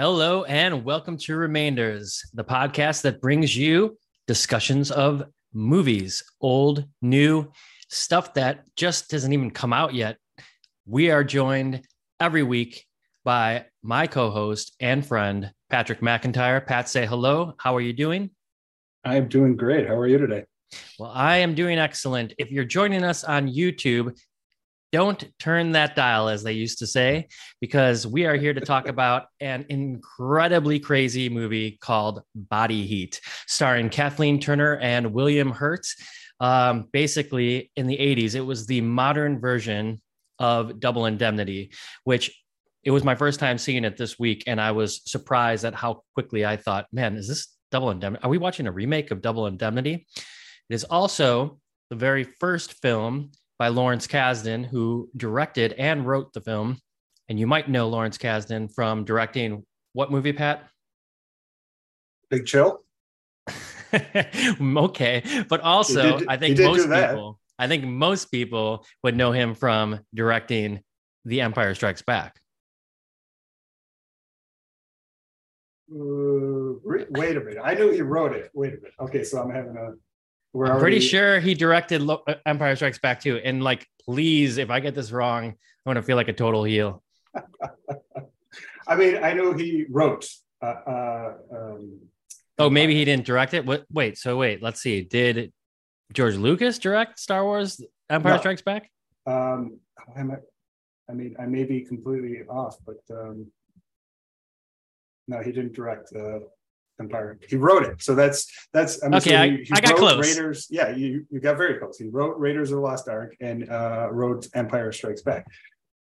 Hello, and welcome to Remainders, the podcast that brings you discussions of movies, old, new, stuff that just doesn't even come out yet. We are joined every week by my co host and friend, Patrick McIntyre. Pat, say hello. How are you doing? I am doing great. How are you today? Well, I am doing excellent. If you're joining us on YouTube, don't turn that dial, as they used to say, because we are here to talk about an incredibly crazy movie called Body Heat, starring Kathleen Turner and William Hurt. Um, basically, in the 80s, it was the modern version of Double Indemnity, which it was my first time seeing it this week. And I was surprised at how quickly I thought, man, is this Double Indemnity? Are we watching a remake of Double Indemnity? It is also the very first film by Lawrence Kasdan, who directed and wrote the film. And you might know Lawrence Kasdan from directing what movie, Pat? Big Chill. okay, but also did, I think most people, I think most people would know him from directing The Empire Strikes Back. Uh, wait a minute. I knew he wrote it. Wait a minute. Okay, so I'm having a we're I'm already... pretty sure he directed Lo- uh, Empire Strikes Back too. And like, please, if I get this wrong, I'm gonna feel like a total heel. I mean, I know he wrote. Uh, uh, um, oh, maybe he didn't direct it. What? Wait. So wait. Let's see. Did George Lucas direct Star Wars: Empire no. Strikes Back? Um, I, I mean, I may be completely off, but um, no, he didn't direct uh, Empire. He wrote it, so that's that's. I'm okay, I, he, he I got close. Raiders, yeah, you you got very close. He wrote Raiders of the Lost Ark and uh, wrote Empire Strikes Back.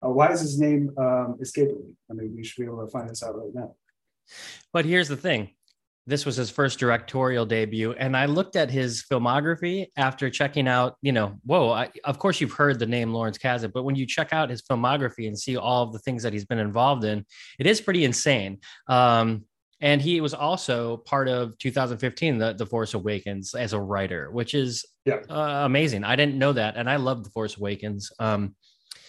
Uh, why is his name um, escaping me? I mean, we should be able to find this out right now. But here's the thing: this was his first directorial debut, and I looked at his filmography after checking out. You know, whoa! I, of course, you've heard the name Lawrence Kasdan, but when you check out his filmography and see all of the things that he's been involved in, it is pretty insane. Um, and he was also part of 2015 the, the force awakens as a writer which is yeah. uh, amazing. I didn't know that and i love the force awakens. Um,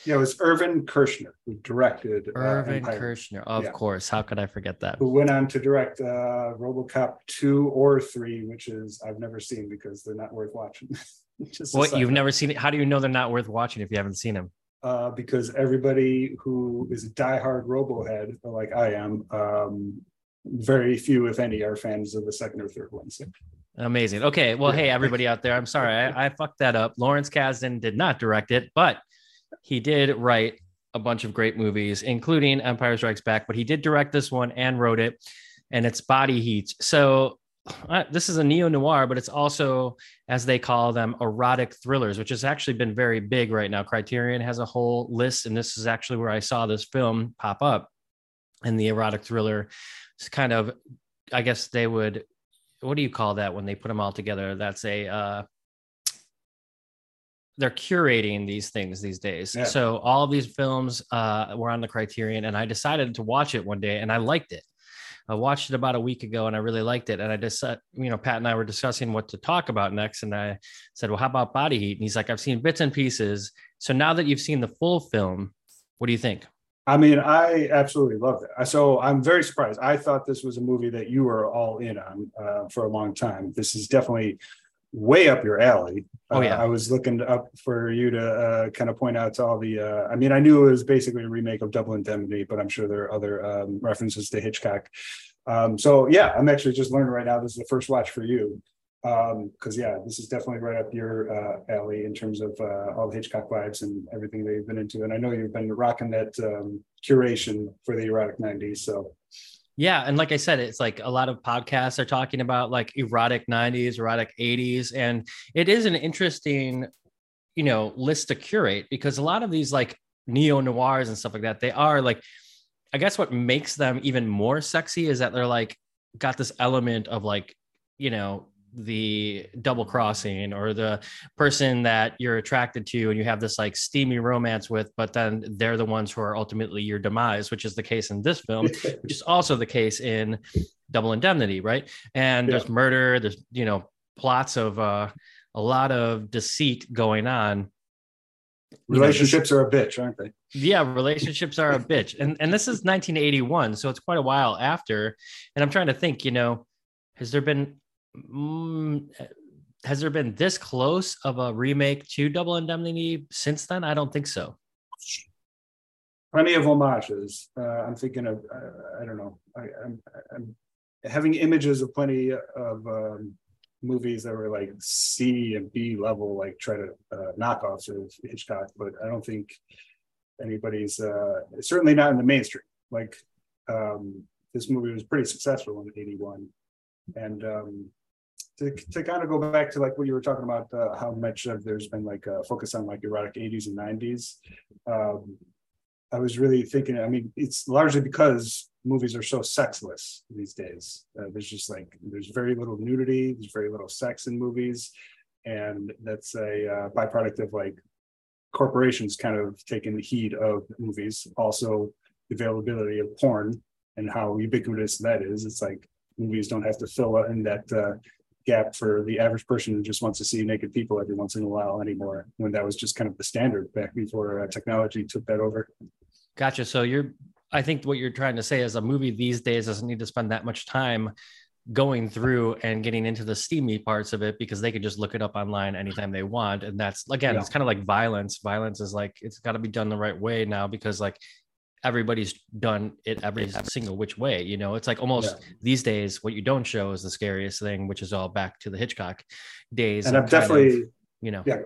yeah it was irvin kershner who directed uh, irvin uh, kershner of yeah. course. How could i forget that? Who went on to direct uh, robocop 2 or 3 which is i've never seen because they're not worth watching. What you've never seen it? How do you know they're not worth watching if you haven't seen them uh, because everybody who is a diehard Robohead, like I am, um, very few, if any, are fans of the second or third one. So. Amazing. Okay. Well, hey, everybody out there, I'm sorry. I, I fucked that up. Lawrence Kasdan did not direct it, but he did write a bunch of great movies, including Empire Strikes Back, but he did direct this one and wrote it, and it's Body Heat. So uh, this is a neo noir, but it's also, as they call them, erotic thrillers, which has actually been very big right now. Criterion has a whole list, and this is actually where I saw this film pop up. And the erotic thriller kind of, I guess they would, what do you call that when they put them all together? That's a, uh, they're curating these things these days. Yeah. So all of these films uh, were on the Criterion, and I decided to watch it one day, and I liked it. I watched it about a week ago, and I really liked it. And I just, uh, you know, Pat and I were discussing what to talk about next, and I said, "Well, how about Body Heat?" And he's like, "I've seen bits and pieces. So now that you've seen the full film, what do you think?" I mean, I absolutely loved it. So I'm very surprised. I thought this was a movie that you were all in on uh, for a long time. This is definitely way up your alley. Oh yeah. Uh, I was looking up for you to uh, kind of point out to all the. Uh, I mean, I knew it was basically a remake of Double Indemnity, but I'm sure there are other um, references to Hitchcock. Um, so yeah, I'm actually just learning right now. This is the first watch for you because um, yeah, this is definitely right up your uh, alley in terms of uh, all the Hitchcock vibes and everything that you've been into. And I know you've been rocking that um, curation for the erotic '90s. So yeah, and like I said, it's like a lot of podcasts are talking about like erotic '90s, erotic '80s, and it is an interesting, you know, list to curate because a lot of these like neo noirs and stuff like that, they are like, I guess what makes them even more sexy is that they're like got this element of like you know the double crossing or the person that you're attracted to and you have this like steamy romance with but then they're the ones who are ultimately your demise which is the case in this film which is also the case in double indemnity right and yeah. there's murder there's you know plots of uh, a lot of deceit going on relationships are a bitch, aren't they? Yeah, relationships are a bitch, and and this is 1981, so it's quite a while after. And I'm trying to think, you know, has there been mm, has there been this close of a remake to Double Indemnity since then? I don't think so. Plenty of homages. Uh, I'm thinking of uh, I don't know. I, I'm, I'm having images of plenty of um, movies that were like C and B level, like try to uh, knockoffs of Hitchcock, but I don't think anybody's uh, certainly not in the mainstream. Like um, this movie was pretty successful in '81, and um, to, to kind of go back to like what you were talking about, uh, how much of there's been like a focus on like erotic 80s and 90s. Um, I was really thinking, I mean, it's largely because movies are so sexless these days. Uh, there's just like, there's very little nudity, there's very little sex in movies. And that's a uh, byproduct of like corporations kind of taking the heat of movies. Also, the availability of porn and how ubiquitous that is. It's like movies don't have to fill in that uh, gap for the average person who just wants to see naked people every once in a while anymore when that was just kind of the standard back before uh, technology took that over. Gotcha. So you're i think what you're trying to say is a movie these days doesn't need to spend that much time going through and getting into the steamy parts of it because they can just look it up online anytime they want. And that's again yeah. it's kind of like violence. Violence is like it's got to be done the right way now because like everybody's done it every single which way. You know, it's like almost yeah. these days, what you don't show is the scariest thing, which is all back to the Hitchcock days. And, I'm definitely, of, you know, yeah,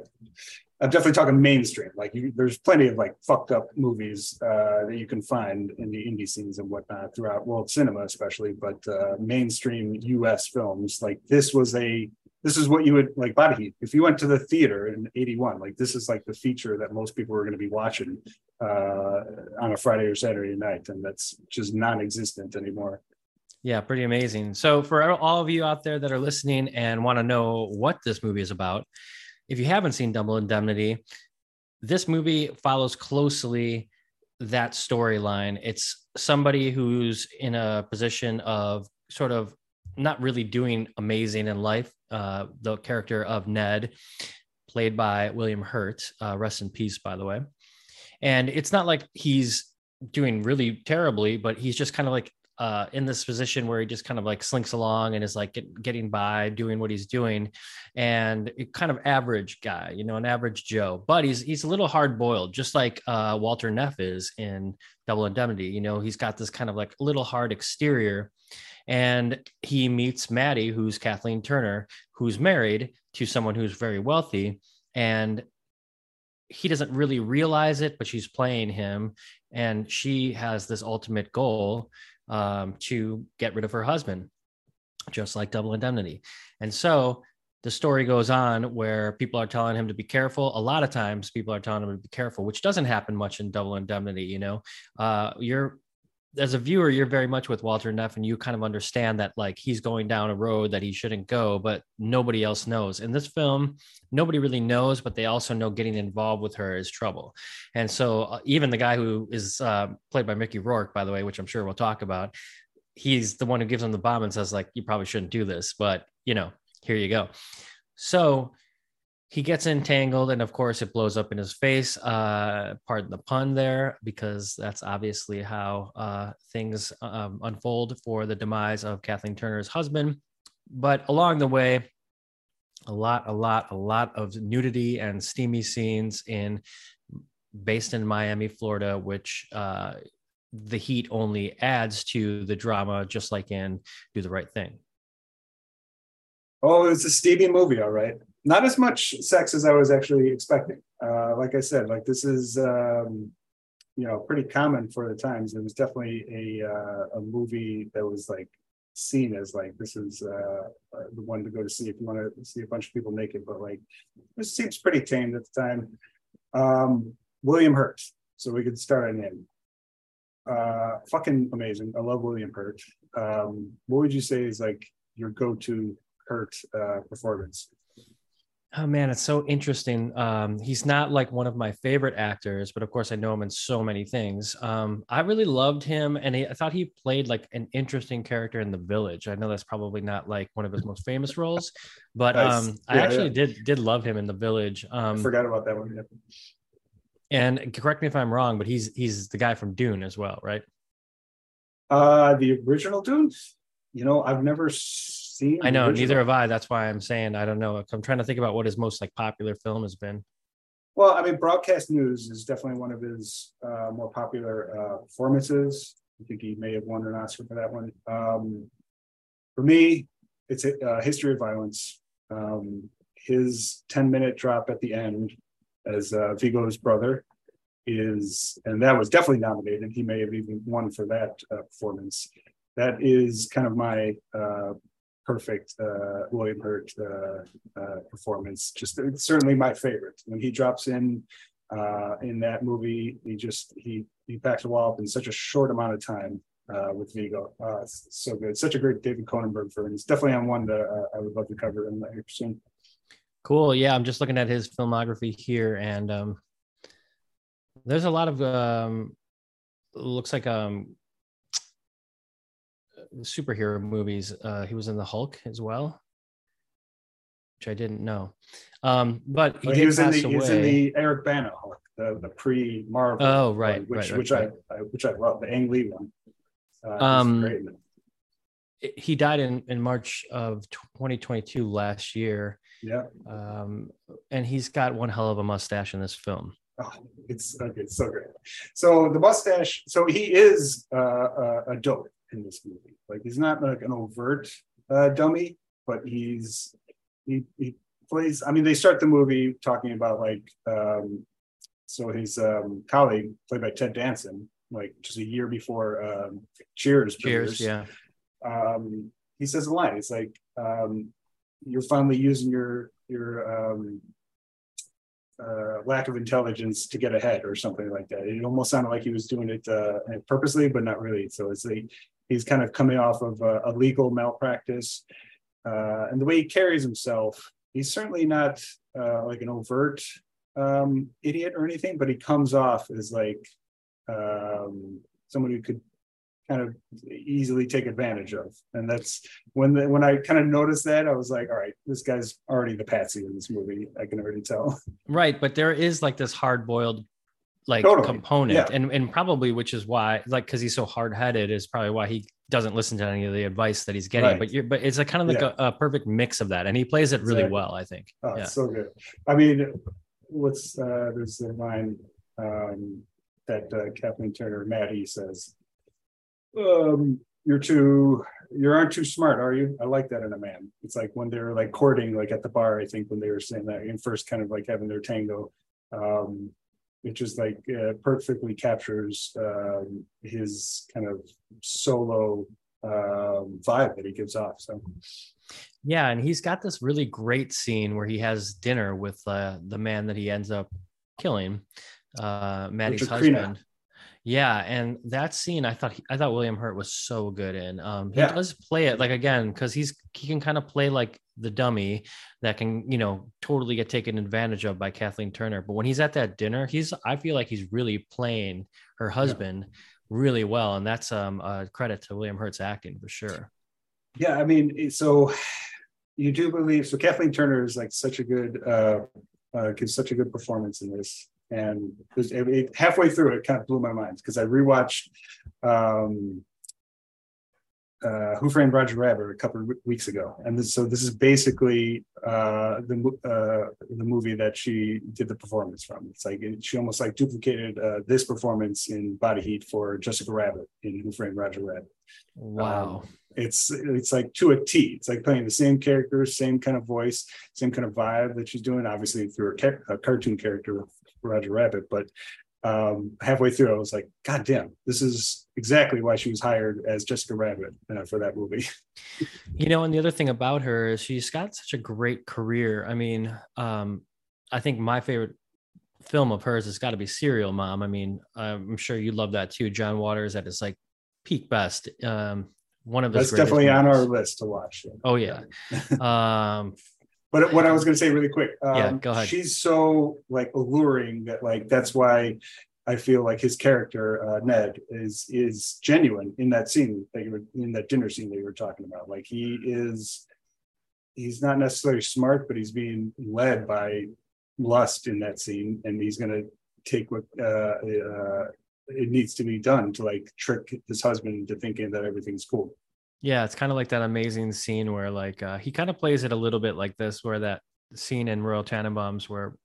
I'm definitely talking mainstream. Like, you, there's plenty of like fucked up movies uh, that you can find in the indie scenes and whatnot throughout world cinema, especially. But uh, mainstream U.S. films, like this was a this is what you would like body heat if you went to the theater in 81 like this is like the feature that most people were going to be watching uh, on a friday or saturday night and that's just non-existent anymore yeah pretty amazing so for all of you out there that are listening and want to know what this movie is about if you haven't seen double indemnity this movie follows closely that storyline it's somebody who's in a position of sort of not really doing amazing in life. Uh, the character of Ned, played by William Hurt, uh, rest in peace, by the way. And it's not like he's doing really terribly, but he's just kind of like uh, in this position where he just kind of like slinks along and is like get, getting by, doing what he's doing, and kind of average guy, you know, an average Joe. But he's he's a little hard boiled, just like uh, Walter Neff is in Double Indemnity. You know, he's got this kind of like little hard exterior, and he meets Matty, who's Kathleen Turner, who's married to someone who's very wealthy. And he doesn't really realize it, but she's playing him. And she has this ultimate goal um, to get rid of her husband, just like Double Indemnity. And so the story goes on where people are telling him to be careful. A lot of times, people are telling him to be careful, which doesn't happen much in Double Indemnity. You know, uh, you're as a viewer, you're very much with Walter Neff, and you kind of understand that like he's going down a road that he shouldn't go, but nobody else knows. In this film, nobody really knows, but they also know getting involved with her is trouble. And so, uh, even the guy who is uh, played by Mickey Rourke, by the way, which I'm sure we'll talk about, he's the one who gives him the bomb and says like, "You probably shouldn't do this," but you know, here you go. So he gets entangled and of course it blows up in his face uh pardon the pun there because that's obviously how uh things um, unfold for the demise of kathleen turner's husband. But along the way a lot a lot a lot of nudity and steamy scenes in based in miami florida which uh the heat only adds to the drama just like in do the right thing. Oh it's a steamy movie all right not as much sex as I was actually expecting. Uh, like I said, like this is um, you know pretty common for the times. It was definitely a uh, a movie that was like seen as like this is uh, uh, the one to go to see if you want to see a bunch of people naked. But like this seems pretty tame at the time. Um, William Hurt. So we could start on him. Uh, fucking amazing. I love William Hurt. Um, what would you say is like your go-to Hurt uh, performance? Oh man, it's so interesting. Um, he's not like one of my favorite actors, but of course I know him in so many things. Um, I really loved him, and he, I thought he played like an interesting character in The Village. I know that's probably not like one of his most famous roles, but um, yeah, I actually yeah. did did love him in The Village. Um, I forgot about that one. And correct me if I'm wrong, but he's he's the guy from Dune as well, right? Uh, the original Dune. You know, I've never I know, neither have I. That's why I'm saying I don't know. I'm trying to think about what his most like popular film has been. Well, I mean, broadcast news is definitely one of his uh, more popular uh, performances. I think he may have won an Oscar for that one. Um, for me, it's a uh, history of violence. Um, his 10 minute drop at the end as uh, Viggo's brother is, and that was definitely nominated. He may have even won for that uh, performance. That is kind of my uh, perfect uh, William Hurt uh, uh, performance. Just certainly my favorite. When he drops in uh, in that movie, he just he he packs a wall up in such a short amount of time uh, with Viggo. Uh, so good. Such a great David Cronenberg film. It's definitely on one that I would love to cover in later soon. Cool. Yeah, I'm just looking at his filmography here, and um, there's a lot of um, looks like um, superhero movies. Uh, he was in the Hulk as well, which I didn't know. Um, but he, he was in the he was in the Eric Bana Hulk, the, the pre Marvel. Oh, right, which right, right, which right. I, I which I love the Ang Lee one. Uh, Um, he died in, in March of 2022 last year. yeah. Um, and he's got one hell of a mustache in this film. Oh, it's okay, it's so great. So the mustache. So he is uh, uh, a dope in this movie. Like he's not like an overt uh, dummy, but he's he he plays. I mean, they start the movie talking about like um, so his um, colleague played by Ted Danson, like just a year before um, Cheers. Cheers. premieres, Yeah. um, he says a line. It's like um, you're finally using your your um, uh, lack of intelligence to get ahead, or something like that. It almost sounded like he was doing it uh, purposely, but not really. So it's like he's kind of coming off of a, a legal malpractice, uh, and the way he carries himself, he's certainly not uh, like an overt um, idiot or anything, but he comes off as like um, someone who could kind of easily take advantage of. And that's when the, when I kind of noticed that, I was like, all right, this guy's already the patsy in this movie. I can already tell. Right. But there is like this hard boiled like Totally. component. Yeah. And and probably which is why like because he's so hard headed is probably why he doesn't listen to any of the advice that he's getting. Right. But you're but it's a kind of like Yeah. a, a perfect mix of that. And he plays it really Exactly. well, I think. Oh, yeah. so good. I mean, what's uh, there's a line um, that uh, Kathleen Turner Matty says, um, "You're too, you aren't too smart, are you?" I like that in a man. It's like when they're like courting, like at the bar. I think when they were saying that in first, kind of like having their tango. Um, it just like uh, perfectly captures um, his kind of solo um, vibe that he gives off. So Yeah, and he's got this really great scene where he has dinner with uh, the man that he ends up killing, uh, Matty's husband. Yeah, and that scene, I thought he, I thought William Hurt was so good in. Um, he Yeah. does play it like again because he's he can kind of play like the dummy that can you know totally get taken advantage of by Kathleen Turner. But when he's at that dinner, he's I feel like he's really playing her husband really well, and that's um a credit to William Hurt's acting for sure. Yeah, I mean, so you do believe so Kathleen Turner is like such a good uh uh gives such a good performance in this. And it, it- halfway through it kind of blew my mind because I rewatched um uh Who Framed Roger Rabbit a couple of weeks ago. And this, so this is basically uh the uh the movie that she did the performance from. It's like it, she almost like duplicated uh this performance in Body Heat for Jessica Rabbit in Who Framed Roger Rabbit Wow. it's it's like to a T. It's like playing the same character, same kind of voice, same kind of vibe that she's doing. Obviously through a, ca- a cartoon character Roger Rabbit, but um, halfway through, I was like, God damn, this is exactly why she was hired as Jessica Rabbit uh, for that movie. You know, and the other thing about her is she's got such a great career. I mean, um, I think my favorite film of hers has got to be Serial Mom. I mean, I'm sure you love that too. John Waters at his like peak best. Um, one of his That's definitely greatest on our list to watch. Oh yeah. um, But what I was going to say really quick, um, Yeah, go ahead. She's so like alluring that like that's why I feel like his character uh, Ned is is genuine in that scene that you were in that dinner scene that you were talking about. Like he is, he's not necessarily smart, but he's being led by lust in that scene, and he's going to take what uh, uh, it needs to be done to like trick his husband into thinking that everything's cool. Yeah, it's kind of like that amazing scene where like uh, he kind of plays it a little bit like this, where that scene in Royal Tenenbaums where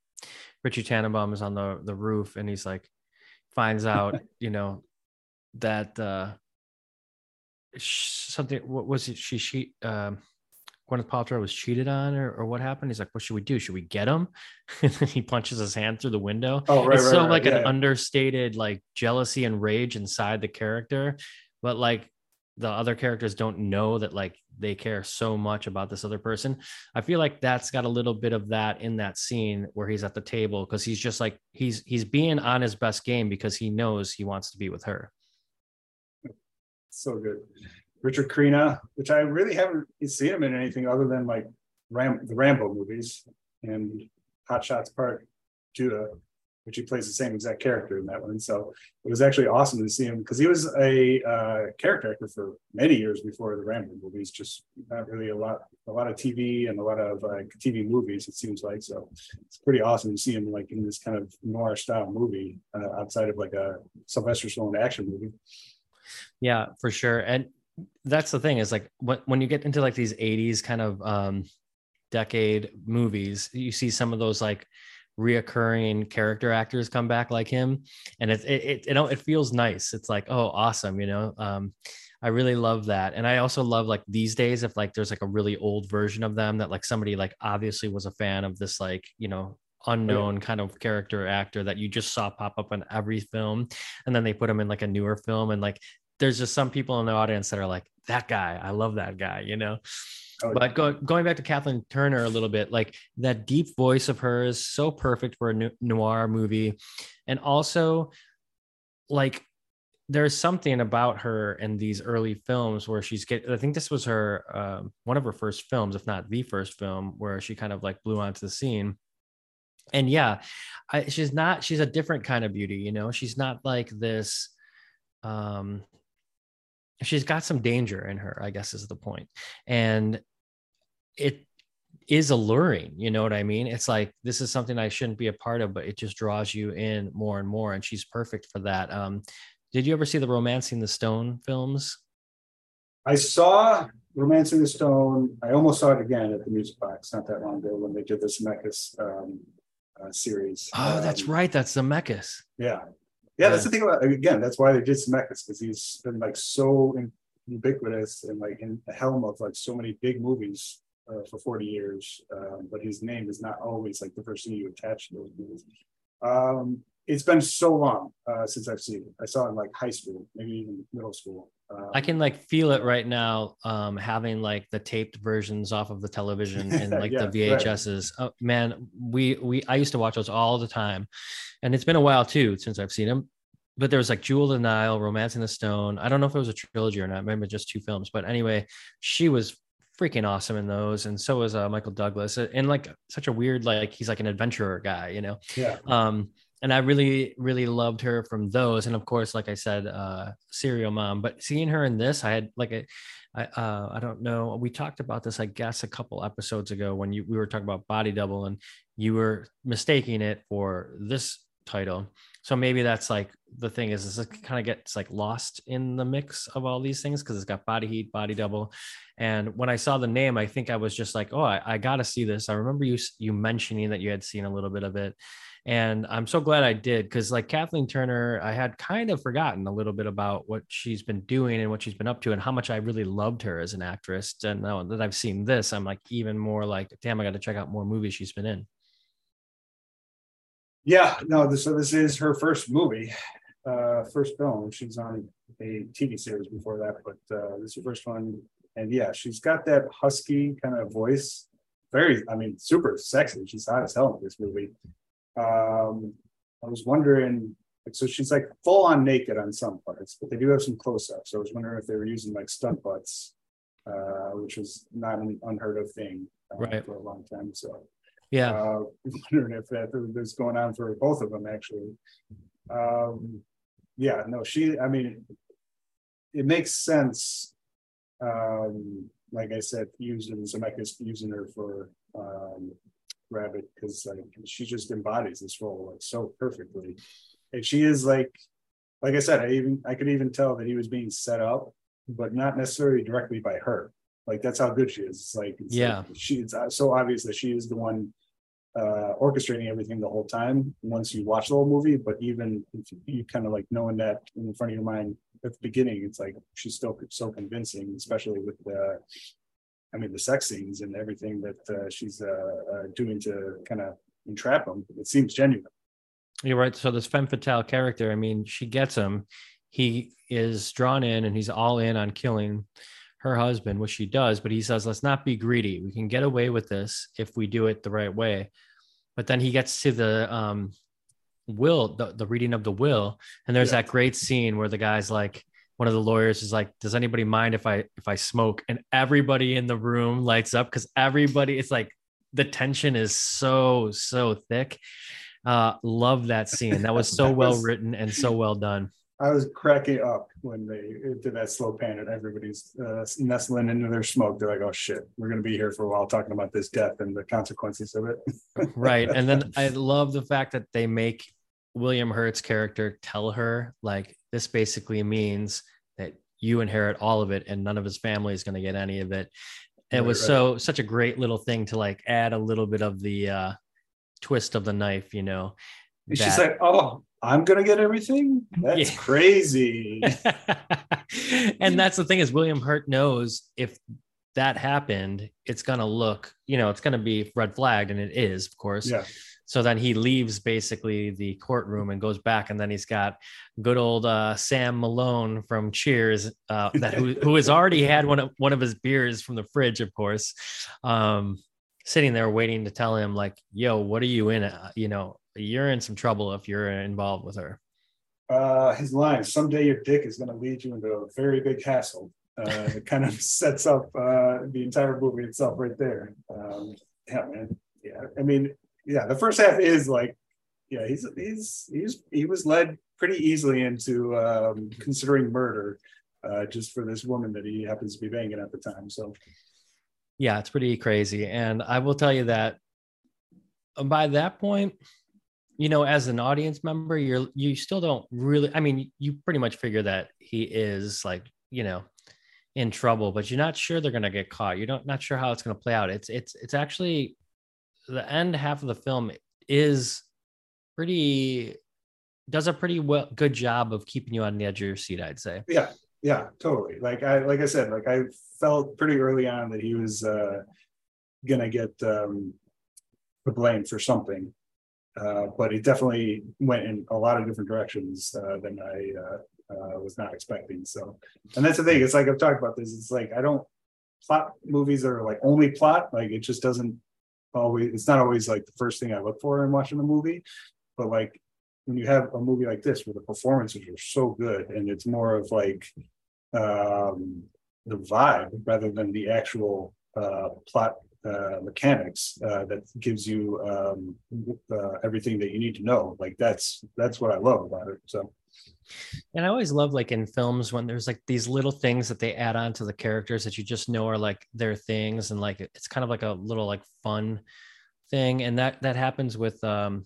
Richie Tenenbaum is on the the roof and he's like finds out, you know, that uh something what was it she she um Gwyneth Paltrow was cheated on or, or what happened? He's like, what should we do? Should we get him? and then he punches his hand through the window. Oh, right. It's right, so right, like yeah, an yeah. understated like jealousy and rage inside the character. But like the other characters don't know that like they care so much about this other person. I feel like that's got a little bit of that in that scene where he's at the table because he's just like he's he's being on his best game because he knows he wants to be with her. so good. Richard Crenna, which I really haven't seen him in anything other than like Ram the Rambo movies and Hot Shots Part Deux, which he plays the same exact character in that one. So it was actually awesome to see him because he was a uh, character actor for many years before the Rambo movies. Just not really a lot, a lot of TV and a lot of like TV movies. It seems like so. It's pretty awesome to see him like in this kind of noir style movie uh, outside of like a Sylvester Stallone action movie. Yeah, for sure. And that's the thing is like when, when you get into like these 80s kind of um decade movies, you see some of those like reoccurring character actors come back like him. And it it it, know, it feels nice. It's like, oh, awesome, you know. Um I really love that. And I also love like these days if like there's like a really old version of them that like somebody like obviously was a fan of this like, you know, unknown kind of character actor that you just saw pop up in every film and then they put him in like a newer film and like there's just some people in the audience that are like that guy i love that guy you know Oh, but go, going back to kathleen turner a little bit like that deep voice of hers so perfect for a noir movie. And also like there's something about her in these early films where she's get i think this was her um, one of her first films if not the first film where she kind of like blew onto the scene. And yeah I, she's not she's a different kind of beauty you know? She's not like this um she's got some danger in her i guess is the point and it is alluring you know what i mean it's like this is something i shouldn't be a part of but it just draws you in more and more and she's perfect for that um did you ever see the romancing the stone films I saw Romancing the Stone. I almost saw it again at the Music Box not that long ago when they did this Zemeckis um, uh, series. oh that's Um, right that's zemeckis Yeah. Yeah, that's the thing about again, that's why they did Zemeckis because he's been like so in- ubiquitous and like in the helm of like so many big movies uh, for 40 years. Um, but his name is not always like the first thing you attach to those movies. Um, it's been so long uh, since I've seen it. I saw it in like high school, maybe even middle school. Um, I can like feel it right now, um, having like the taped versions off of the television and like Yeah, the right. VHSs. Oh, man, we we I used to watch those all the time, and it's been a while too since I've seen them. But there was like Jewel of the Nile, Romancing the Stone. I don't know if it was a trilogy or not. Maybe just two films. But anyway, she was freaking awesome in those, and so was uh, Michael Douglas. And like such a weird like he's like an adventurer guy, you know yeah. um and i really really loved her from those and of course like i said uh serial mom but seeing her in this i had like a I, uh, I don't know. We talked about this, I guess, a couple episodes ago when you we were talking about body double, and you were mistaking it for this title. So maybe that's like the thing is, is it kind of gets like lost in the mix of all these things because it's got body heat, body double, and when I saw the name, I think I was just like, oh, I, I got to see this. I remember you you mentioning that you had seen a little bit of it, and I'm so glad I did because like Kathleen Turner, I had kind of forgotten a little bit about what she's been doing and what she's been up to and how much I really loved her as an actress. And now that I've seen this, I'm like even more like, damn, I got to check out more movies she's been in. Yeah, no, this, so this is her first movie, uh, first film. She's on a TV series before that, but uh, this is her first one. And yeah, she's got that husky kind of voice. Very, I mean, super sexy. She's hot as hell in this movie. Um, I was wondering, like, so she's like full on naked on some parts, but they do have some close ups. So I was wondering if they were using like stunt butts, uh, which was not an unheard of thing uh, Right. for a long time. So Yeah. uh, wondering if that was going on for both of them actually. Um, yeah, no, she. I mean, it makes sense. Um, like I said, using Zemeckis using her for um, Rabbit because like she just embodies this role like so perfectly, and she is like, like I said, I even I could even tell that he was being set up, but not necessarily directly by her. Like that's how good she is. It's like it's Yeah. like she it's uh, so obvious that she is the one uh orchestrating everything the whole time once you watch the whole movie but even if you kind of like knowing that in the front of your mind at the beginning it's like she's still so convincing especially with the i mean the sex scenes and everything that uh, she's uh, uh doing to kind of entrap him it seems genuine You're right. So this femme fatale character, I mean, she gets him. He is drawn in and he's all in on killing her husband, which she does, but he says, let's not be greedy. We can get away with this if we do it the right way. But then he gets to the um will, the, the reading of the will, and there's Yeah. that great scene where the guy's like, one of the lawyers is like, "Does anybody mind if I if I smoke?" And everybody in the room lights up because everybody, it's like the tension is so so thick. Uh, love that scene. That was so That well was- written and so well done. i was cracking up when they did that slow pan and everybody's uh nestling into their smoke they're like oh shit we're gonna be here for a while talking about this death and the consequences of it Right. And then I love the fact that they make William Hurt's character tell her, like, this basically means that you inherit all of it and none of his family is going to get any of it. It Right, was right. so, such a great little thing to like add a little bit of the uh, twist of the knife, you know. She's like, "Oh, I'm gonna get everything. That's Yeah. crazy." and that's the thing is William Hurt knows if that happened, it's gonna look, you know, it's gonna be red flagged, and it is, of course. yeah, So then he leaves basically the courtroom and goes back, and then he's got good old uh, Sam Malone from Cheers, uh, that who, who has already had one of one of his beers from the fridge, of course, um, sitting there waiting to tell him like, "Yo, what are you in? uh, You know, you're in some trouble if you're involved with her." uh, his line: "Someday your dick is gonna lead you into a very big hassle." Uh, it kind of sets up uh, the entire movie itself right there. Um, yeah, man. Yeah, I mean, yeah, the first half is like, yeah, he's he's he's he was led pretty easily into um, considering murder. Uh, just for this woman that he happens to be banging at the time. So yeah, it's pretty crazy. And I will tell you that by that point, you know, as an audience member, you're you still don't really I mean, you pretty much figure that he is like, you know, in trouble, but you're not sure they're gonna get caught. You're not not sure how it's gonna play out. It's it's it's actually the end half of the film is pretty does a pretty well good job of keeping you on the edge of your seat, I'd say. yeah yeah totally. Like i like i said like i felt pretty early on that he was uh gonna get um the blame for something. Uh but he definitely went in a lot of different directions uh than i uh, uh was not expecting so. And that's the thing it's like i've talked about this it's like i don't plot movies are like only plot like it just doesn't always it's not always like the first thing i look for in watching a movie but like when you have a movie like this where the performances are so good and it's more of like um the vibe rather than the actual uh plot uh mechanics uh that gives you um uh, everything that you need to know like that's that's what i love about it so And I always love like in films when there's like these little things that they add on to the characters that you just know are like their things and like it's kind of like a little like fun thing. And that that happens with um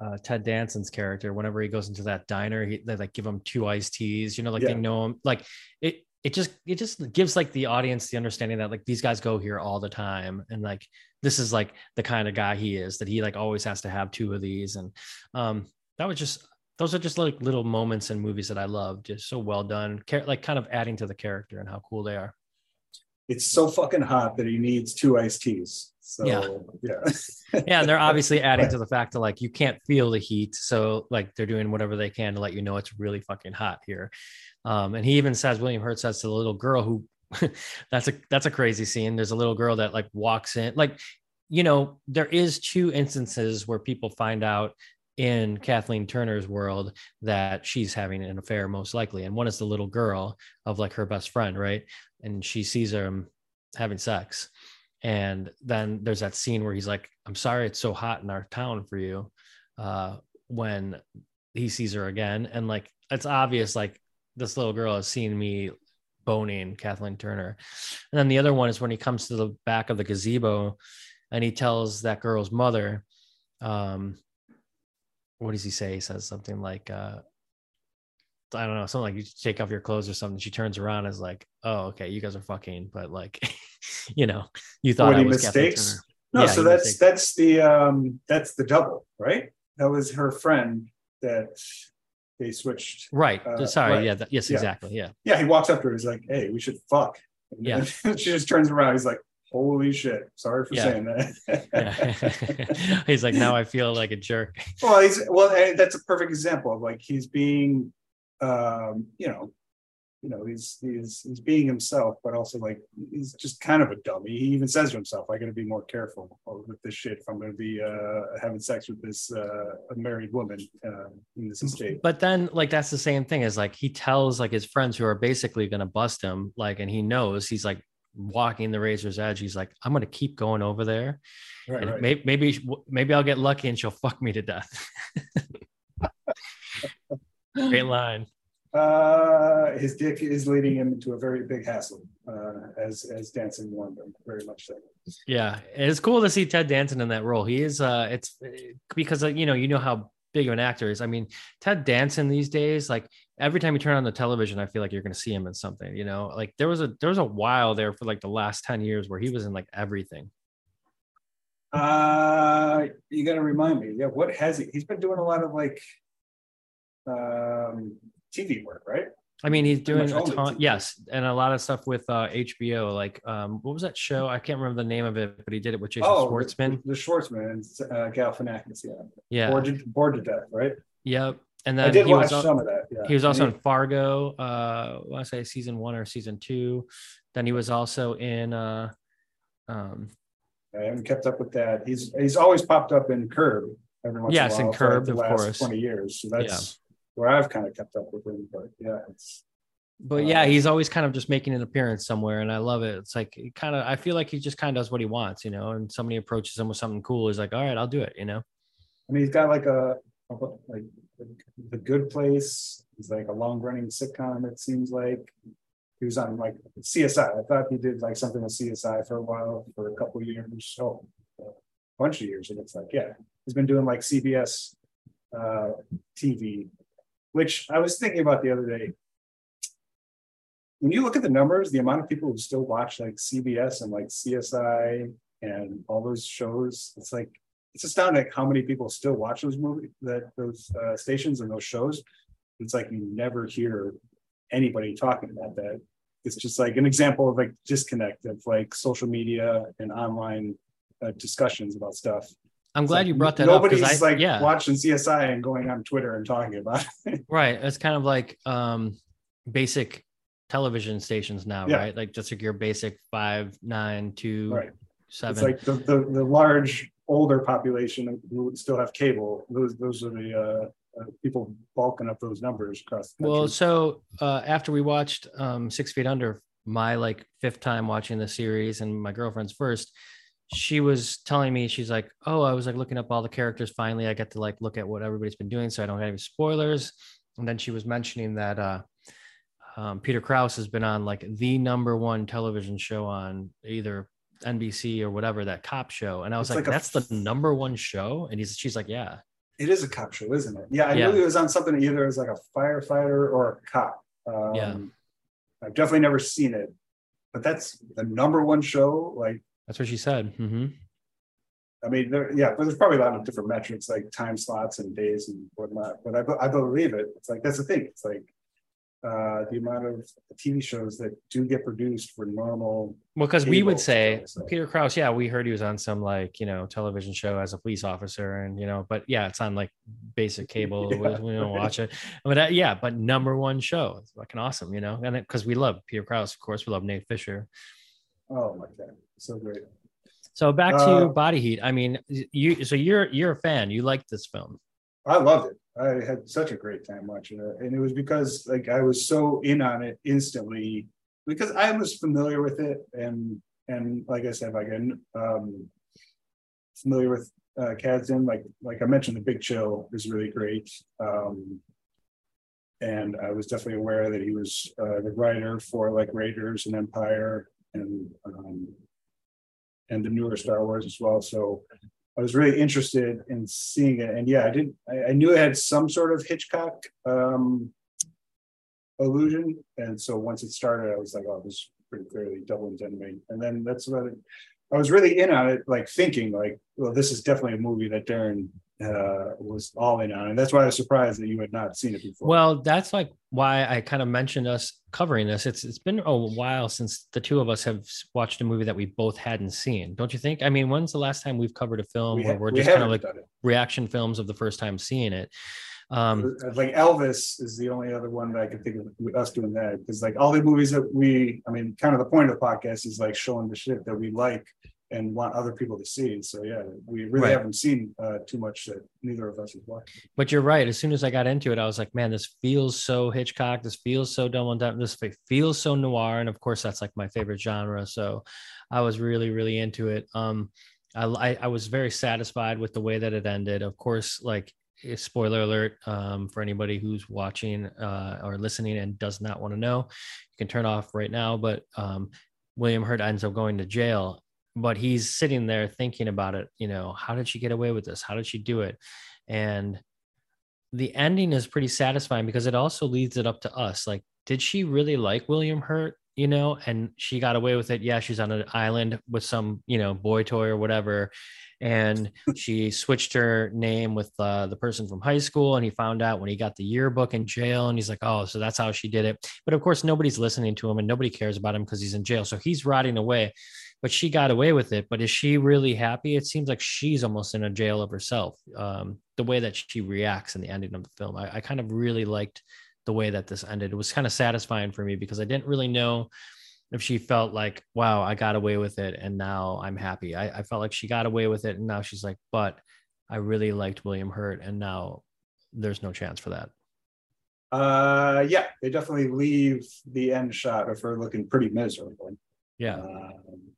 uh, Ted Danson's character whenever he goes into that diner, he, they like give him two iced teas, you know, like Yeah. they know him. Like it it just it just gives like the audience the understanding that like these guys go here all the time and like this is like the kind of guy he is that he like always has to have two of these and um that was just those are just like little moments in movies that I love just so well done like kind of adding to the character and how cool they are. It's so fucking hot that he needs two iced teas so Yeah. yeah. Yeah and they're obviously adding to the fact that like you can't feel the heat so like they're doing whatever they can to let you know it's really fucking hot here. Um and he even says william hurt says to the little girl who that's a that's a crazy scene. There's a little girl that like walks in like you know there is two instances where people find out in Kathleen Turner's world that she's having an affair most likely. And one is the little girl of like her best friend right? And she sees him having sex. And then there's that scene where he's like i'm sorry it's so hot in our town for you uh when he sees her again. And like it's obvious like this little girl has seen me boning kathleen turner. And then the other one is when he comes to the back of the gazebo and he tells that girl's mother, um, what does he say? He says something like, uh, I don't know, something like you take off your clothes or something. She turns around and is like, "Oh, okay, you guys are fucking," but like, you know, you thought I was mistakes? No, Yeah, so that's mistakes. that's the um that's the double, right? That was her friend that they switched. Right. Uh, Sorry. right. Yeah. th- yes. Yeah. Exactly. Yeah. Yeah, he walks up to her. He's like, "Hey, we should fuck." And Yeah. she just turns around. He's like, "Holy shit! Sorry for Yeah. saying that." He's like, now I feel like a jerk. well, he's well. That's a perfect example of like he's being, um, you know, you know, he's he's he's being himself, but also like he's just kind of a dummy. He even says to himself, "I got to be more careful with this shit if I'm going to be uh, having sex with this uh, married woman uh, in this estate." But then, like, that's the same thing as like he tells like his friends who are basically going to bust him, like, and he knows he's like walking the razor's edge. He's like, I'm going to keep going over there, Right, and right. maybe maybe maybe I'll get lucky and she'll fuck me to death. Great line. Uh, his dick is leading him into a very big hassle, uh, as as Danson warned him, very much so. Yeah, it's cool to see Ted Danson in that role. He is uh it's because uh, you know, you know how big of an actor is. I mean, Ted Danson these days, like every time you turn on the television, I feel like you're gonna see him in something, you know. Like there was a there was a while there for like the last 10 years where he was in like everything. Uh, you got to remind me. Yeah, what has he? He's been doing a lot of like um TV work, right? I mean, he's doing a ton, yes, and a lot of stuff with uh HBO. Like um what was that show? I can't remember the name of it, but he did it with Jason Schwartzman. the, the Schwartzman and uh, Galifianakis. Yeah, Yeah. bored, to, bored to death, right? Yep. And I then did he watch was some of that. Yeah, He was also in Fargo. Uh, I want to say season one or season two. Then he was also in. Uh, um, I haven't kept up with that. He's he's always popped up in Curb every once Yes, in a in while. for, like, Curb, the of last course. Twenty years, so that's where I've kind of kept up with him. But yeah, it's but yeah, Uh, he's always kind of just making an appearance somewhere, and I love it. It's like he kind of. I feel like he just kind of does what he wants, you know. And somebody approaches him with something cool, he's like, "All right, I'll do it," you know. I mean, he's got like a, like Good Place. He's like a long running sitcom. It seems like he was on like CSI. I thought he did like something with CSI for a while, for a couple of years. So a bunch of years. It looks like yeah, he's been doing like CBS uh, TV, which I was thinking about the other day. When you look at the numbers, the amount of people who still watch like CBS and like CSI and all those shows, it's like it's astounding how many people still watch those movies that those uh, stations and those shows it's like you never hear anybody talking about that it's just like an example of like disconnect of like social media and online uh, discussions about stuff I'm glad like you brought that nobody's up I like yeah watching csi and going on twitter and talking about it right. It's kind of like um basic television stations now, Yeah. right? Like just like your basic five, nine, two, right seven. it's like the, the the large older population who still have cable those those are the uh, uh people bulking up those numbers across the. Well, so uh, after we watched um, Six Feet Under, my like fifth time watching the series, and my girlfriend's first, she was telling me she's like, "Oh, I was like looking up all the characters. Finally, I get to like look at what everybody's been doing, so I don't have any spoilers." And then she was mentioning that uh, um, Peter Krause has been on like the number one television show on either NBC or whatever that cop show, and I was like, like a "That's the number one show," and he's she's like, "Yeah." It is a cop show, isn't it? Yeah, I Yeah. knew he was on something either as like a firefighter or a cop. Um, Yeah. I've definitely never seen it, but that's the number one show. Like, That's what she said. hmm I mean, there, yeah, but there's probably a lot of different metrics like time slots and days and whatnot. But I, I believe it. It's like that's the thing. It's like uh, the amount of TV shows that do get produced for normal. Well, because we would say so. Peter Krause, yeah, we heard he was on some like you know television show as a police officer, and you know, but yeah, it's on like basic cable. we, Yeah, we don't right. watch it, but uh, yeah, but number one show, it's fucking awesome, you know, and because we love Peter Krause, of course, we love Nate Fisher. Oh my god, so great. So back Uh, to Body Heat. I mean, you so you're you're a fan. You like this film, I loved it. I had such a great time watching it, and it was because like I was so in on it instantly because I was familiar with it, and and like I said, like I'm um, familiar with uh, Kasdan. Like like I mentioned, The Big Chill is really great, um, and I was definitely aware that he was uh, the writer for like Raiders and Empire, and um, and the newer Star Wars as well. So I was really interested in seeing it. And yeah, I didn't I, I knew it had some sort of Hitchcock um illusion. And so once it started, I was like, oh, this is pretty clearly double indemnity. And then that's what it, I was really in on it, like thinking like, well, this is definitely a movie that Darren uh, was all in on, and that's why I was surprised that you had not seen it before. Well, that's like why I kind of mentioned us covering this. It's it's been a while since the two of us have watched a movie that we both hadn't seen, don't you think? I mean, when's the last time we've covered a film We where ha- we're we just kind of like reaction films of the first time seeing it? Um, like Elvis is the only other one that I can think of with us doing that because like all the movies that we, I mean, kind of the point of the podcast is like showing the shit that we like and want other people to see. So yeah, we really Right. haven't seen uh, too much that neither of us have watched. but you're right. As soon as I got into it, I was like, man, this feels so Hitchcock. This feels so Double and Dutch. This feels so noir. And of course, that's like my favorite genre. So I was really, really into it. Um, I, I, I was very satisfied with the way that it ended. Of course, like eh, spoiler alert um, for anybody who's watching uh, or listening and does not want to know, you can turn off right now. But um, William Hurt ends up going to jail, but he's sitting there thinking about it. You know, how did she get away with this? How did she do it? And the ending is pretty satisfying because it also leads it up to us. Like, did she really like William Hurt? You know, and she got away with it. Yeah, she's on an island with some, you know, boy toy or whatever. And she switched her name with uh, the person from high school. And he found out when he got the yearbook in jail. And he's like, oh, so that's how she did it. But of course, nobody's listening to him and nobody cares about him because he's in jail. So he's rotting away. But she got away with it. But is she really happy? It seems like she's almost in a jail of herself. Um, the way that she reacts in the ending of the film, I, I kind of really liked the way that this ended. It was kind of satisfying for me because I didn't really know if she felt like, wow, I got away with it and now I'm happy. I, I felt like she got away with it and now she's like, but I really liked William Hurt and now there's no chance for that. Uh, yeah, they definitely leave the end shot of her looking pretty miserable. Yeah. Um,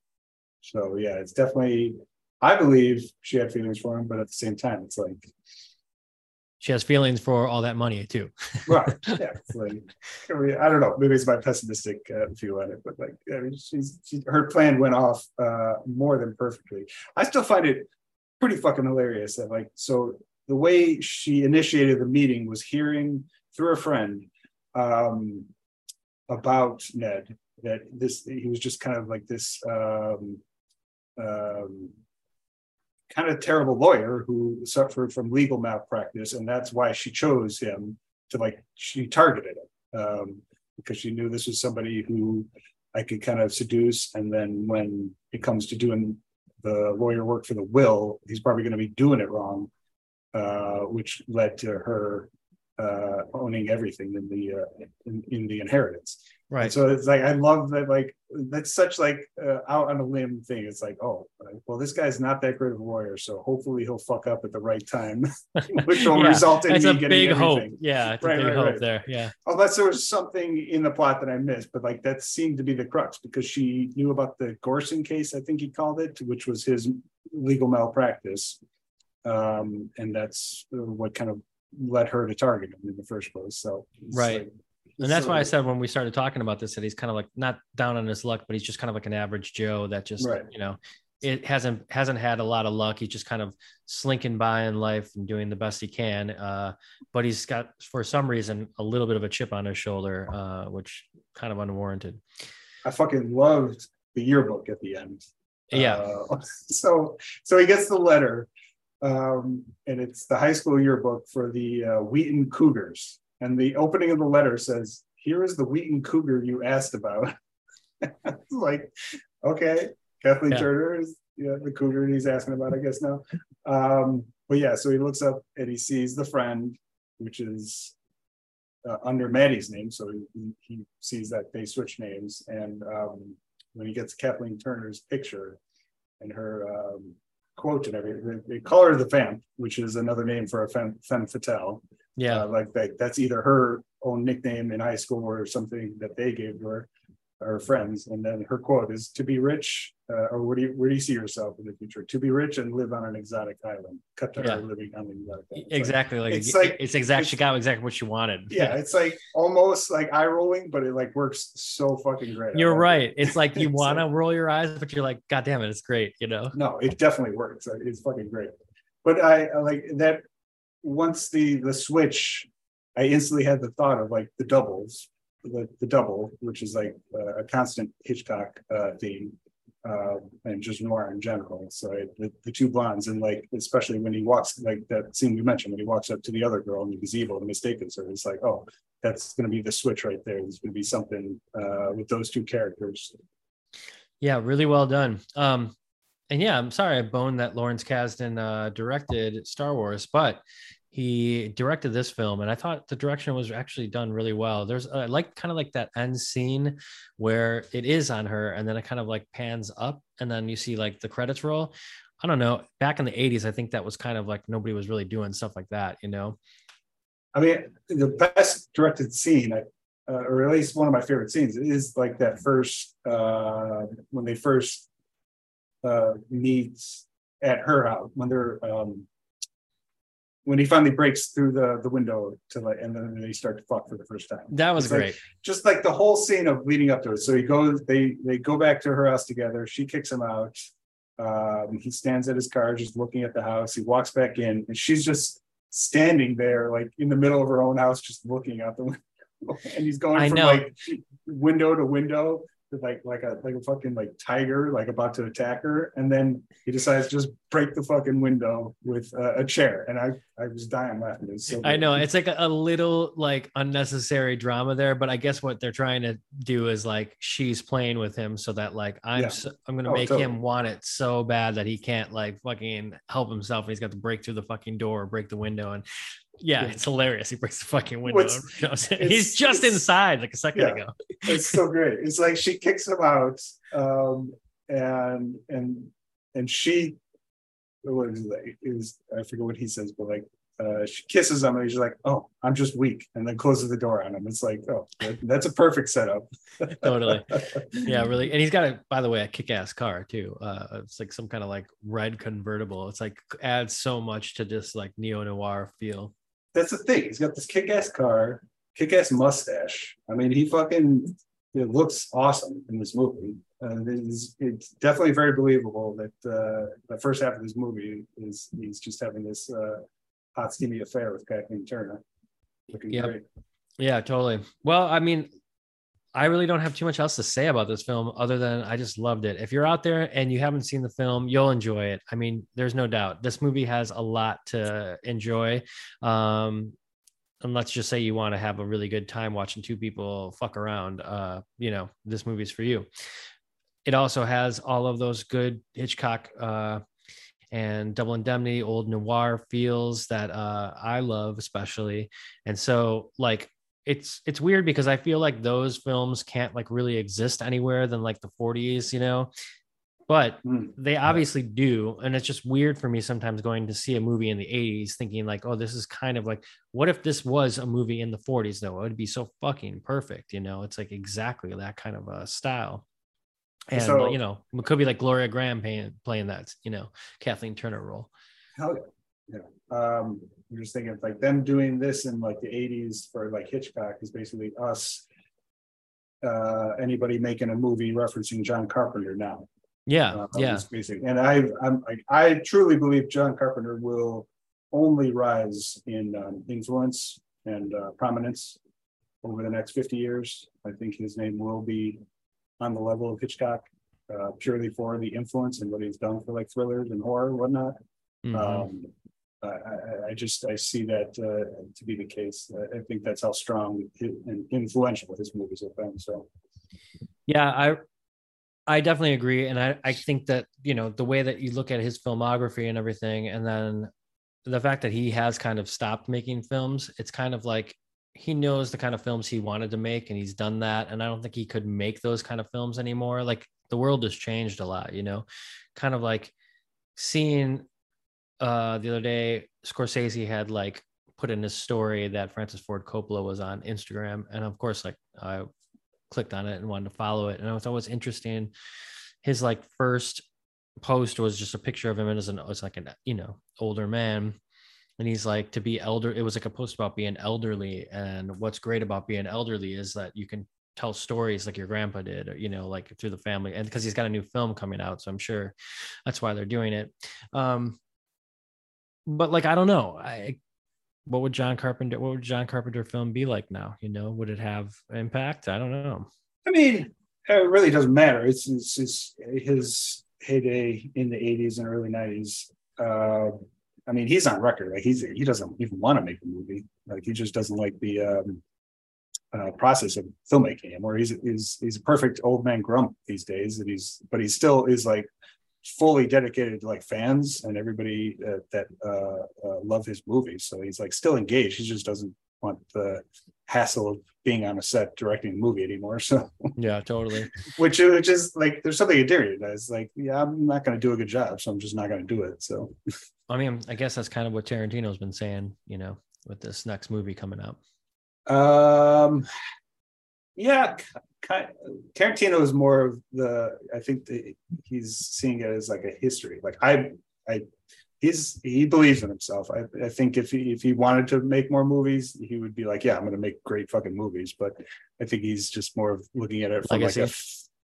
so yeah, it's definitely. I believe she had feelings for him, but at the same time, it's like She has feelings for all that money too. right, yeah. Like I, mean, I don't know. Maybe it's my pessimistic uh, view on it, but like I mean, she's she, her plan went off uh, more than perfectly. I still find it pretty fucking hilarious that like so the way she initiated the meeting was hearing through a friend um, about Ned that this he was just kind of like this um, um, kind of terrible lawyer who suffered from legal malpractice, and that's why she chose him to like she targeted him um, because she knew this was somebody who I could kind of seduce, and then when it comes to doing the lawyer work for the will, he's probably going to be doing it wrong, uh, which led to her uh, owning everything in the uh, in, in the inheritance. And Right. so it's like I love that like that's such like uh, out on a limb thing. It's like oh well this guy's not that great of a lawyer, so hopefully he'll fuck up at the right time, which will Yeah, result in me a getting big hope. everything. Yeah. It's Right, a big right, hope right. there. Yeah. Unless there was something in the plot that I missed, but like that seemed to be the crux because she knew about the Gorson case, I think he called it, which was his legal malpractice. Um, and that's what kind of led her to target him in the first place. So Right. like- And that's why I said when we started talking about this that he's kind of like not down on his luck, but he's just kind of like an average Joe that just Right. you know it hasn't hasn't had a lot of luck. He's just kind of slinking by in life and doing the best he can. Uh, but he's got for some reason a little bit of a chip on his shoulder, uh, which kind of unwarranted. I fucking loved the yearbook at the end. Yeah. Uh, so so he gets the letter, um, and it's the high school yearbook for the uh, Wheaton Cougars. And the opening of the letter says, "Here is the Wheaton Cougar you asked about." like, okay, Kathleen Yeah. Turner is yeah, the cougar he's asking about, I guess now. Um, but yeah, so he looks up and he sees the friend, which is uh, under Matty's name. So he, he sees that they switch names. And um, when he gets Kathleen Turner's picture and her um, quote and everything, they, they call her the Vamp, which is another name for a femme, femme fatale. Yeah. Uh, like that, that's either her own nickname in high school or something that they gave to her. are friends, and then her quote is to be rich, uh, or where do you where do you see yourself in the future? To be rich and live on an exotic island. Cut to Yeah. her living on an exotic island. Exactly like it's it's, like- it's exact she got exactly what she wanted yeah, it's like almost like eye rolling, but it like works so fucking great. You're it. right it's like you want to roll your eyes but you're like god damn it it's great you know No, it definitely works. It's fucking great. But I I like that once the the switch, I instantly had the thought of like the doubles, the the double, which is like uh, a constant Hitchcock uh theme. Uh, and just noir in general. So I, the, the two blondes, and like especially when he walks, like that scene we mentioned, when he walks up to the other girl and he's evil and mistaken her, it's like, oh, that's going to be the switch right there. There's going to be something uh, with those two characters. Yeah, really well done. Um, and yeah, I'm sorry I boned that Lawrence Kasdan uh, directed Star Wars, but he directed this film, and I thought the direction was actually done really well. There's uh, like kind of like that end scene where it is on her, and then it kind of like pans up, and then you see like the credits roll. I don't know. Back in the 80s, I think that was kind of like nobody was really doing stuff like that, you know? I mean, the best directed scene, uh, or at least one of my favorite scenes, is like that first uh, when they first uh, meet at her house when they're um, when he finally breaks through the the window to like, and then they start to fuck for the first time. That was It's like- great. Just like the whole scene of leading up to it. So he goes, they they go back to her house together. She kicks him out. Um, he stands at his car, just looking at the house. He walks back in, and she's just standing there, like in the middle of her own house, just looking out the window. And he's going I from know. like window to window, like like a like a fucking like tiger, like about to attack her. And then he decides to just break the fucking window with uh, a chair. And I I was dying laughing. Was so I know it's like a, a little like unnecessary drama there, but I guess what they're trying to do is like she's playing with him so that like I'm Yeah. so, I'm gonna Oh, make totally. him want it so bad that he can't like fucking help himself and he's got to break through the fucking door or break the window and yeah, Yeah. it's hilarious. He breaks the fucking window. What's- You know what I'm saying? it's- he's just inside like a second Yeah. ago. it's so great. It's like she kicks him out, um, and and and she what is it? like? It was I forget what he says, but like uh, she kisses him and he's like, "Oh, I'm just weak," and then closes the door on him. It's like, oh, that- that's a perfect setup. Totally. Yeah, really. And he's got a, by the way, a kick-ass car too. Uh, it's like some kind of like red convertible. It's like adds so much to this like neo noir feel. That's the thing. He's got this kick-ass car, kick-ass mustache. I mean, he fucking it looks awesome in this movie. Uh, it's, it's definitely very believable that uh, the first half of this movie is he's just having this uh, hot steamy affair with Kathleen Turner. Looking Yep. great. Yeah, totally. Well, I mean, I really don't have too much else to say about this film other than I just loved it. If you're out there and you haven't seen the film, you'll enjoy it. I mean, there's no doubt. This movie has a lot to enjoy. Um, and let's just say you want to have a really good time watching two people fuck around. Uh, you know, this movie's for you. It also has all of those good Hitchcock uh, and Double Indemnity, old noir feels that uh, I love, especially. And so, like, it's it's weird because I feel like those films can't like really exist anywhere than like the 40s, you know. But Mm. they obviously do, and it's just weird for me sometimes going to see a movie in the 80s, thinking like, oh, this is kind of like, what if this was a movie in the 40s though? It would be so fucking perfect, you know. It's like exactly that kind of a style. And So- you know, it could be like Gloria Grahame playing playing that, you know, Kathleen Turner role. Hell yeah. Um, I'm just thinking of like them doing this in like the 80s for like Hitchcock is basically us. Uh, anybody making a movie referencing John Carpenter now. Yeah, Uh, yeah. it's basic. And I, I'm, I, I truly believe John Carpenter will only rise in um, influence and uh, prominence over the next 50 years. I think his name will be on the level of Hitchcock, uh, purely for the influence and what he's done for like thrillers and horror and whatnot. Mhm. Um, I, I, I just, I see that uh, to be the case. I- I think that's how strong and influential his movies have been. So, Yeah, I I definitely agree. And I, I think that, you know, the way that you look at his filmography and everything, and then the fact that he has kind of stopped making films, it's kind of like he knows the kind of films he wanted to make and he's done that. And I don't think he could make those kind of films anymore. Like the world has changed a lot, you know, kind of like seeing uh the other day, Scorsese had like put in his story that Francis Ford Coppola was on Instagram. And of course, like I clicked on it and wanted to follow it. And it was always interesting. His like first post was just a picture of him as an as like an you know older man and he's like to be elder it was like a post about being elderly and what's great about being elderly is that you can tell stories like your grandpa did or, you know like through the family and because he's got a new film coming out so i'm sure that's why they're doing it um but like i don't know i what would john carpenter what would john carpenter film be like now you know would it have impact i don't know I mean, it really doesn't matter. It's, it's, it's his heyday in the 80s and early 90s. Uh, I mean, he's on record. Like he's he doesn't even want to make a movie. Like he just doesn't like the um, uh, process of filmmaking anymore. He's he's he's a perfect old man grump these days, and he's but he still is like fully dedicated to like fans and everybody uh, that uh, uh, love his movies. So he's like still engaged. He just doesn't want the hassle of being on a set directing a movie anymore. So yeah totally which which is like there's something endearing. It's like yeah, I'm not going to do a good job, so I'm just not going to do it. So i mean i guess that's kind of what tarantino's been saying you know with this next movie coming up Um, yeah, kind Tarantino is more of the. I think the, he's seeing it as like a history. Like I, I, he's he believes in himself. I, I think if he if he wanted to make more movies, he would be like, yeah, I'm going to make great fucking movies. But I think he's just more of looking at it from Legacy. like a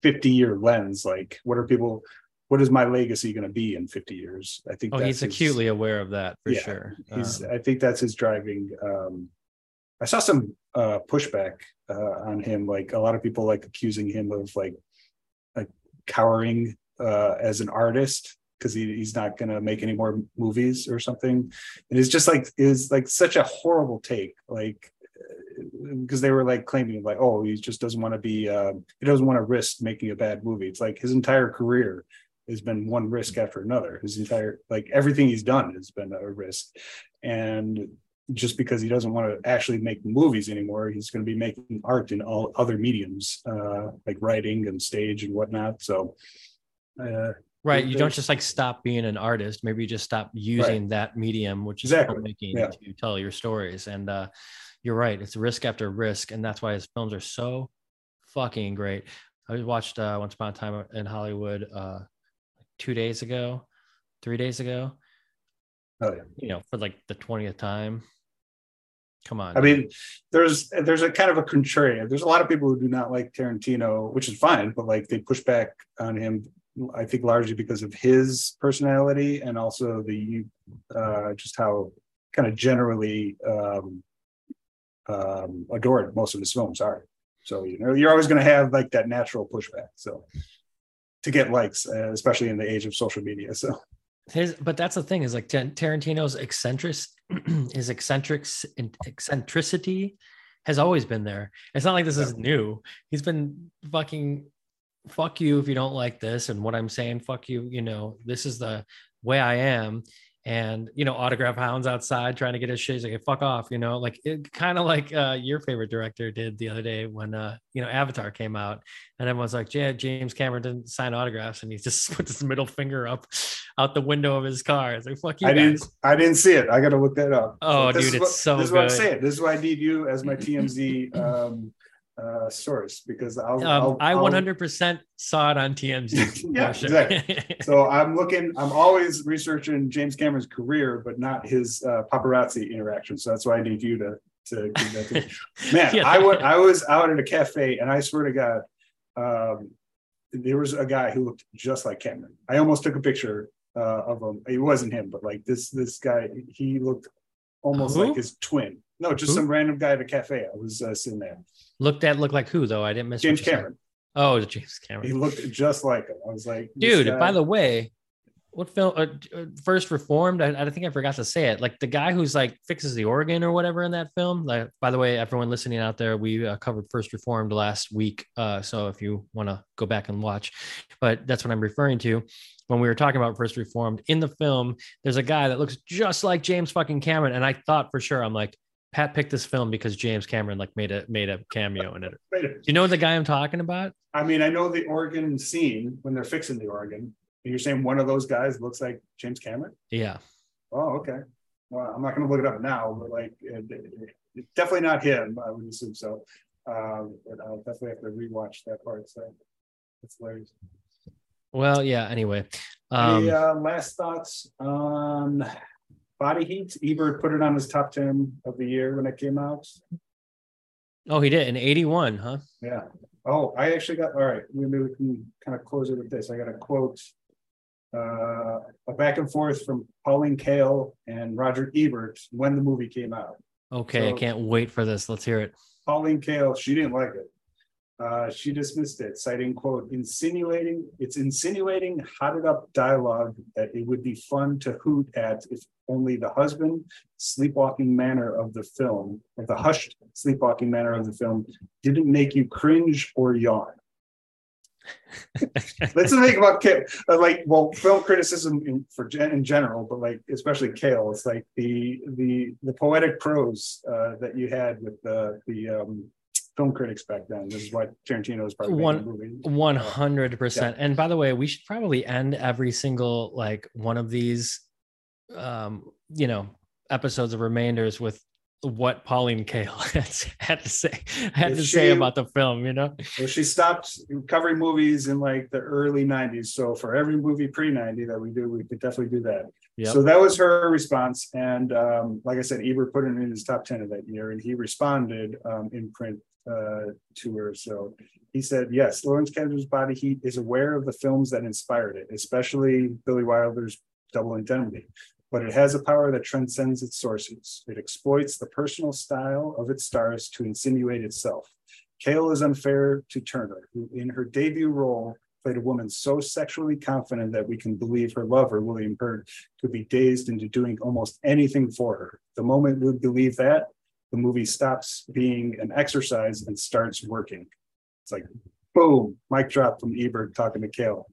50 year lens. Like, what are people? What is my legacy going to be in 50 years? I think oh he's his- acutely aware of that for Yeah, sure he's Um, i think that's his driving um i saw some uh pushback uh on him like a lot of people like accusing him of like like cowering uh as an artist because he, he's not going to make any more movies or something. And it's just like is like such a horrible take like uh, because they were like claiming like oh he just doesn't want to be um he doesn't want to risk making a bad movie. It's like his entire career has been one risk after another. His entire like everything he's done has been a risk, and just because he doesn't want to actually make movies anymore, he's going to be making art in all other mediums, uh, like writing and stage and whatnot. So, uh, right you don't just like stop being an artist maybe you just stop using that medium which is Exactly, filmmaking yeah. to tell your stories and uh you're right it's risk after risk and that's why his films are so fucking great i watched uh once upon a time in hollywood uh two days ago three days ago oh yeah. you know for like the 20th time come on I mean, there's there's a kind of a contrarian. There's a lot of people who do not like Tarantino, which is fine, but like they push back on him. I think largely because of his personality and also the uh, just how kind of generally um, um, adored most of his films are. So you know you're always going to have like that natural pushback. So to get likes, uh, especially in the age of social media. So his but that's the thing is like tarantino's eccentric his eccentric eccentricity has always been there. It's not like this is new. He's been fucking fuck you if you don't like this and what i'm saying fuck you you know this is the way i am and you know autograph hounds outside trying to get his shit he's like fuck off you know like it kind of like uh your favorite director did the other day when uh you know avatar came out and everyone's like yeah james cameron didn't sign autographs and he just puts his middle finger up out the window of his car it's like fuck you I guys didn't I didn't see it. I got to look that up. Oh, This dude, is it's what- so This is what I'm saying. This is why I need you as my TMZ um, uh, source because I'll, um, I'll I I'll- 100% saw it on TMZ. Yeah, sure. So I'm looking. I'm always researching James Cameron's career, but not his uh, paparazzi interaction. So that's why I need you to to give that to me. Man, Yeah. I went. I was out at a cafe, and I swear to God, um, there was a guy who looked just like Cameron. I almost took a picture uh, of him. It wasn't him, but like this this guy, he looked almost Who? like his twin. No, just Who? some random guy at a cafe. I was uh, sitting there. Looked at looked like who though? I didn't miss James. Cameron. Oh, James Cameron. He looked just like him. I was like, Dude, guy- by the way, what film? Uh, uh, First Reformed. I, I think I forgot to say it. Like the guy who's like fixes the organ or whatever in that film. Like, by the way, everyone listening out there, we uh, covered First Reformed last week. Uh, so if you want to go back and watch, but that's what I'm referring to when we were talking about First Reformed in the film. There's a guy that looks just like James fucking Cameron, and I thought for sure, I'm like, Pat picked this film because James Cameron like made a made a cameo in it. Do Wait a minute. you know the guy I'm talking about? I mean, I know the organ scene when they're fixing the organ. And you're saying one of those guys looks like James Cameron? Yeah. Oh, okay. Well, I'm not going to look it up now, but like, it, it- it's definitely not him. I would assume so. Um, but I'll definitely have to rewatch that part. So it's hilarious. Well, yeah. Anyway, Any um, uh, last thoughts on Body Heat? Ebert put it on his top ten of the year when it came out. oh, he did in '81, huh? Yeah. Oh, I actually got all right. Maybe we can kind of close it with this. I got a quote, uh, a back and forth from Pauline Kael and Roger Ebert when the movie came out. Okay, So- I can't wait for this. Let's hear it. Pauline Kael, she didn't like it. Uh, she dismissed it, citing quote, insinuating, it's insinuating hotted up dialogue that it would be fun to hoot at if only the husband sleepwalking manner of the film, or the hushed sleepwalking manner of the film, didn't make you cringe or yawn. Let's think about Kael, uh, like, well, film criticism in, for gen, in general, but like especially Kael, it's like the the the poetic prose uh, that you had with the the um, film critics back then. This is why Tarantino was probably One- the movie. One hundred percent. And by the way, we should probably end every single like one of these, um, you know, episodes of Remainders with what Pauline Kael had, had to say had If to say she- about the film. You know, Well, she stopped covering movies in like the early '90s. So for every movie pre '90 that we do, we could definitely do that. Yep. So that was her response, and um, like I said, Ebert put it in his top ten of that year, and he responded um, in print uh, to her. So he said, "Yes, Lawrence Kasdan's Body Heat is aware of the films that inspired it, especially Billy Wilder's Double Indemnity." But it has a power that transcends its sources. It exploits the personal style of its stars to insinuate itself. Kael is unfair to Turner, who in her debut role played a woman so sexually confident that we can believe her lover, William Hurt, could be dazed into doing almost anything for her. The moment we believe that, the movie stops being an exercise and starts working. It's like, boom, mic drop from Ebert talking to Kael.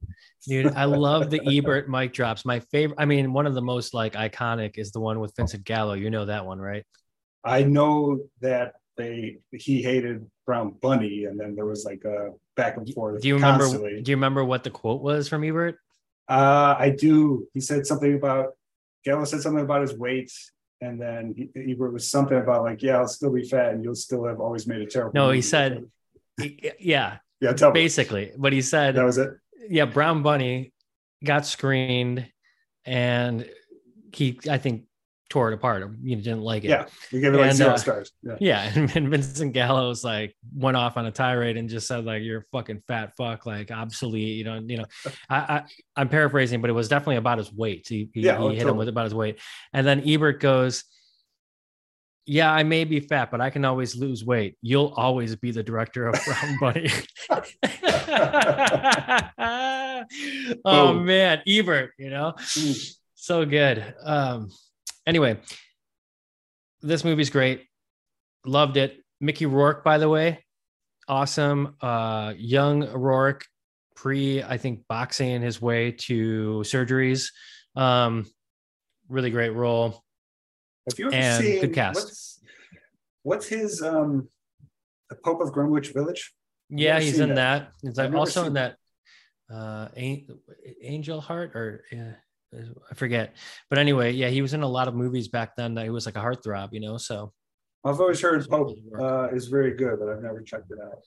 dude, I love the Ebert mic drops. My favorite. I mean, one of the most like iconic is the one with Vincent Gallo. You know that one, right? I know that they he hated Brown Bunny, and then there was like a back and forth. Do you remember? constantly. Do you remember what the quote was from Ebert? Uh, I do. He said something about Gallo said something about his weight, and then he, Ebert was something about like, yeah, I'll still be fat, and you'll still have always made a terrible. No, he said- Yeah, yeah, tell me. basically. But he said, That was it. yeah, Brown Bunny got screened, and he, I think, tore it apart. You didn't like it. Yeah, we gave it like And, zero uh, stars. Yeah. Yeah, and, and Vincent Gallo's like went off on a tirade and just said like you're a fucking fat fuck, like obsolete. You know, you know. I, I I'm paraphrasing, but it was definitely about his weight. He, he, Yeah, he oh, hit him totally. with about his weight, and then Ebert goes, "Yeah, I may be fat, but I can always lose weight. You'll always be the director of Brown Bunny." oh man, Ebert, you know so good. Um, anyway, this movie's great. Loved it. Mickey Rourke, by the way, awesome. Uh, young Rourke, pre, I think, boxing his way to surgeries. Um, really great role. Have you ever And seen good cast. What's, what's his um, the Pope of Greenwich Village? Yeah, he's in that. that. He's like also in that uh Angel Heart or yeah, I forget. But anyway, yeah, he was in a lot of movies back then that he was like a heartthrob, you know. So I've always heard Pope uh, is very good, but I've never checked it out.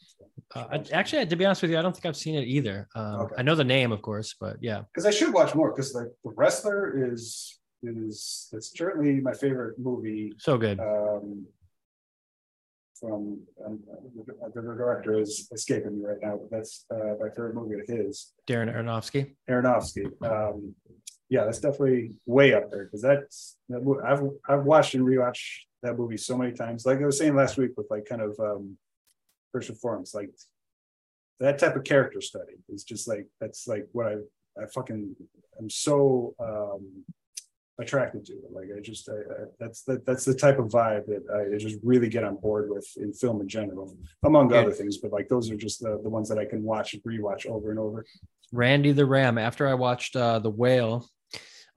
Uh, I, actually, to be honest with you, I don't think I've seen it either. Um, Okay. I know the name, of course, but yeah, because I should watch more because like the wrestler is is it's certainly my favorite movie so good. um from um, the director is escaping me right now but that's uh my favorite movie of his Darren Aronofsky. Aronofsky um yeah that's definitely way up there because that's that, I've I've watched and rewatched that movie so many times like I was saying last week with like kind of um first and foremost like that type of character study is just like that's like what I I fucking I'm so um attracted to it. Like I just I, I, that's the that's the type of vibe that I just really get on board with in film in general, among other things. But like those are just the, the ones that I can watch and rewatch over and over. Randy the Ram. After I watched uh, The Whale,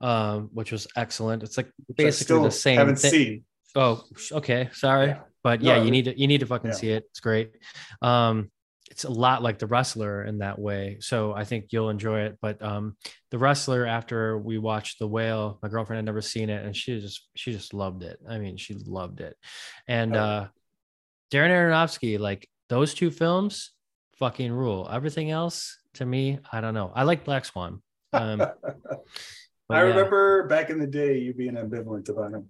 um, which was excellent. It's like which basically the same Haven't thing. seen. Oh, okay. Sorry, Yeah. but No, yeah, you need to you need to fucking yeah. see it. It's great. Um, it's a lot like the wrestler in that way. So I think you'll enjoy it. But um, the wrestler, after we watched the whale, my girlfriend had never seen it, and she just she just loved it. I mean, she loved it. And Oh. uh, Darren Aronofsky, like those two films fucking rule. Everything else to me, I don't know. I like Black Swan. Um, but I yeah. remember back in the day you being ambivalent about him.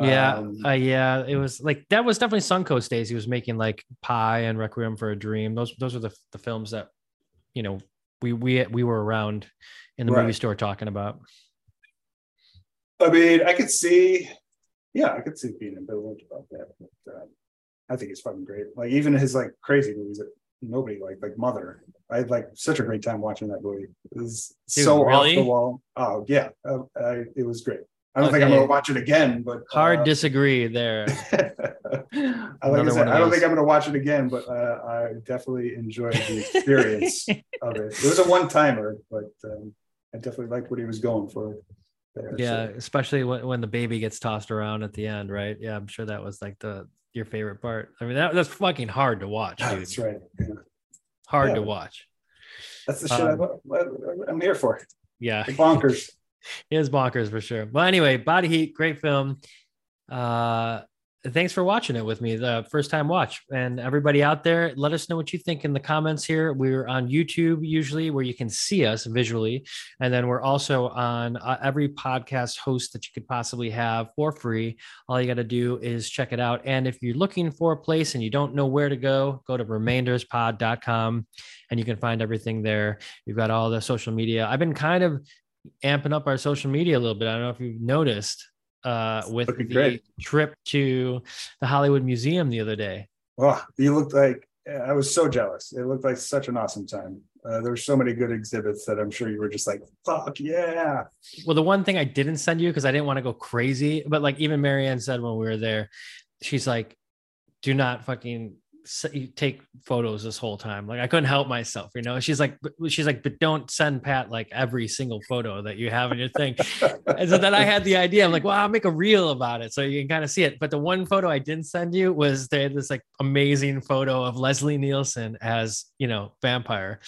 Yeah, Um, uh, yeah, it was like that was definitely Suncoast days. He was making like Pi and Requiem for a Dream. Those those are the the films that you know we we we were around in the movie store talking about. I mean, I could see, yeah, I could see being ambivalent about that. But, uh, I think it's fucking great. Like even his like crazy movies nobody liked, like Mother. I had like such a great time watching that movie. It was Dude, so really? off the wall. Oh yeah, uh, I, it was great. I don't think I'm gonna watch it again, but Hard uh, disagree there. I, like I, said, I don't think I'm gonna watch it again, but uh, I definitely enjoyed the experience of it. It was a one timer, but um, I definitely liked what he was going for. There, Yeah, so. especially when, when the baby gets tossed around at the end, right? Yeah, I'm sure that was like the your favorite part. I mean, that, that's fucking hard to watch, dude. that's right. Yeah. Hard Yeah. to watch. That's the shit Um, I, I'm here for. Yeah, Bonkers. it is bonkers for sure. Well, anyway, Body Heat, great film. Uh, thanks for watching it with me, the first time watch. And everybody out there, let us know what you think in the comments here. We're on YouTube usually, where you can see us visually, and then we're also on uh, every podcast host that you could possibly have for free. All you got to do is check it out. And if you're looking for a place and you don't know where to go, go to remainderspod.com and you can find everything there. you've got all the social media. I've been kind of amping up our social media a little bit. I don't know if you've noticed uh, with Looking the great. trip to the Hollywood Museum the other day. Oh, you looked like I was so jealous. It looked like such an awesome time. Uh, there were so many good exhibits that I'm sure you were just like, "Fuck yeah!" Well, the one thing I didn't send you because I didn't want to go crazy, but like even Marianne said when we were there, she's like, "Do not fucking take photos this whole time." Like I couldn't help myself, you know. She's like, she's like, but don't send Pat like every single photo that you have in your thing. And so then I had the idea. I'm like, well, I'll make a reel about it so you can kind of see it. But the one photo I didn't send you was they had this like amazing photo of Leslie Nielsen as, you know, vampire.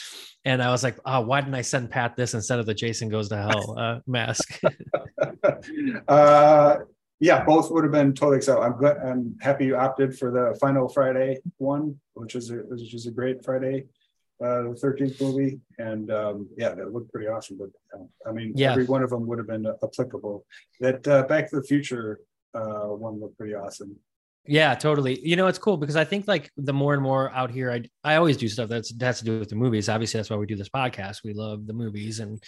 And I was like, oh, why didn't I send Pat this instead of the Jason Goes to Hell uh, mask? uh, yeah, both would have been totally excited. I'm glad. I'm happy you opted for the final Friday one, which is a, which is a great Friday, uh, the 13th movie, and um, yeah, that looked pretty awesome. But uh, I mean, Yeah. every one of them would have been applicable. That uh, Back to the Future uh, one looked pretty awesome. Yeah, totally. You know, it's cool because I think like the more and more out here, I I always do stuff that's that has to do with the movies. Obviously, that's why we do this podcast. We love the movies, and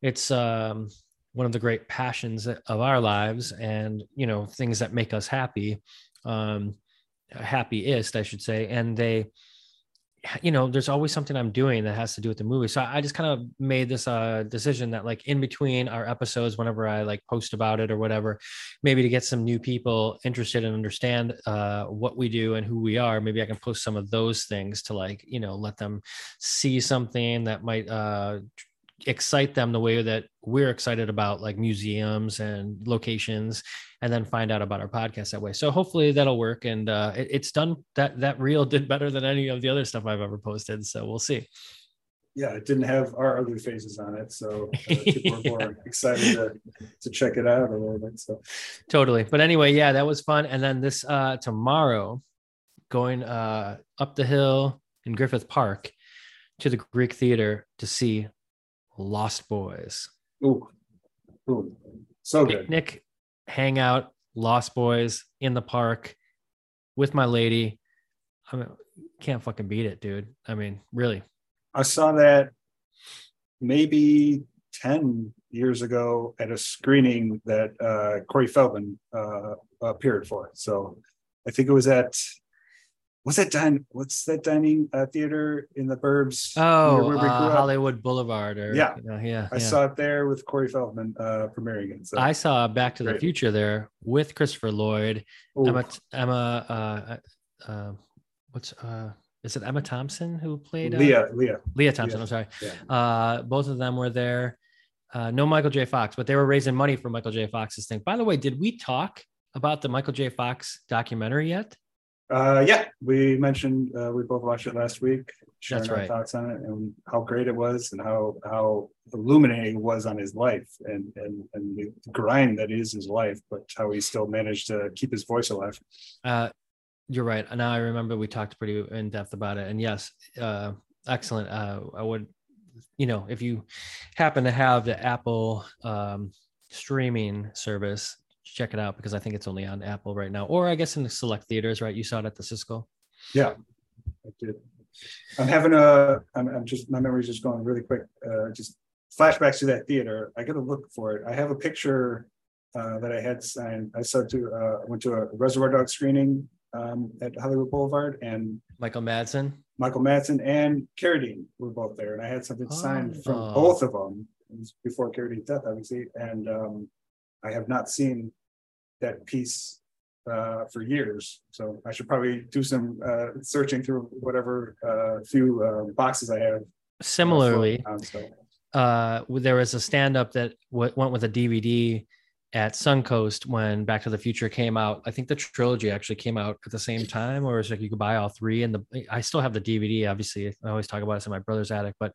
it's um one of the great passions of our lives, and you know things that make us happy, um, happiest, I should say. And they, you know, there's always something I'm doing that has to do with the movie. So I just kind of made this uh decision that like in between our episodes, whenever I like post about it or whatever, maybe to get some new people interested and understand uh, what we do and who we are maybe i can post some of those things to like you know let them see something that might uh, excite them the way that we're excited about like museums and locations and then find out about our podcast that way. So hopefully that'll work and uh, it- it's done that that reel did better than any of the other stuff i've ever posted so we'll see. Yeah, it didn't have our ugly faces on it, so uh, people were more excited to, to check it out a little bit. So. Totally. But anyway yeah that was fun and then this uh tomorrow going uh up the hill in griffith park to the greek theater to see lost boys. Ooh, ooh, so good. picnic hangout lost boys in the park with my lady. I mean can't fucking beat it dude. I mean really. I saw that maybe 10 years ago at a screening that uh, Corey Feldman uh, appeared for. So I think it was at, what's that dine? What's that dining uh, theater in the burbs? oh where we grew uh, hollywood boulevard or Yeah. you know, yeah I yeah. saw it there with Corey Feldman uh, premiering it. So I saw Back to the Future there with Christopher Lloyd, Ooh, Emma Emma uh, uh, what's uh is it Emma Thompson who played uh, Lea, Lea. Lea Thompson? Yeah. I'm sorry. Yeah. Uh, both of them were there. Uh, no Michael J. Fox, but they were raising money for Michael J. Fox's thing. By the way, did we talk about the Michael J. Fox documentary yet? Uh, yeah, we mentioned uh, we both watched it last week. sharing That's our right. Thoughts on it and how great it was, and how how illuminating it was on his life, and and and the grind that is his life, but how he still managed to keep his voice alive. Uh, you're right. Now I remember we talked pretty in depth about it, and yes, uh, excellent. Uh, I would, you know, if you happen to have the Apple um, streaming service, check it out because I think it's only on Apple right now, or I guess in the select theaters. Right, you saw it at the Cisco. Yeah, I did. I'm having a. I'm, I'm just my memory's just going really quick. Uh, just flashbacks to that theater. I got to look for it. I have a picture uh, that I had signed. I saw to uh, went to a Reservoir Dog screening um, at Hollywood Boulevard, and Michael Madsen. Michael Madsen and Carradine were both there, and I had something signed Oh. from both of them before Carradine's death, obviously. And um, I have not seen that piece uh, for years, so I should probably do some uh, searching through whatever uh, few uh, boxes I have. Similarly, Um, so, uh, there was a stand up that w- went with a DVD at Suncoast when Back to the Future came out. I think the trilogy actually came out at the same time, or it's like you could buy all three. And the I still have the DVD. Obviously, I always talk about it in my brother's attic, but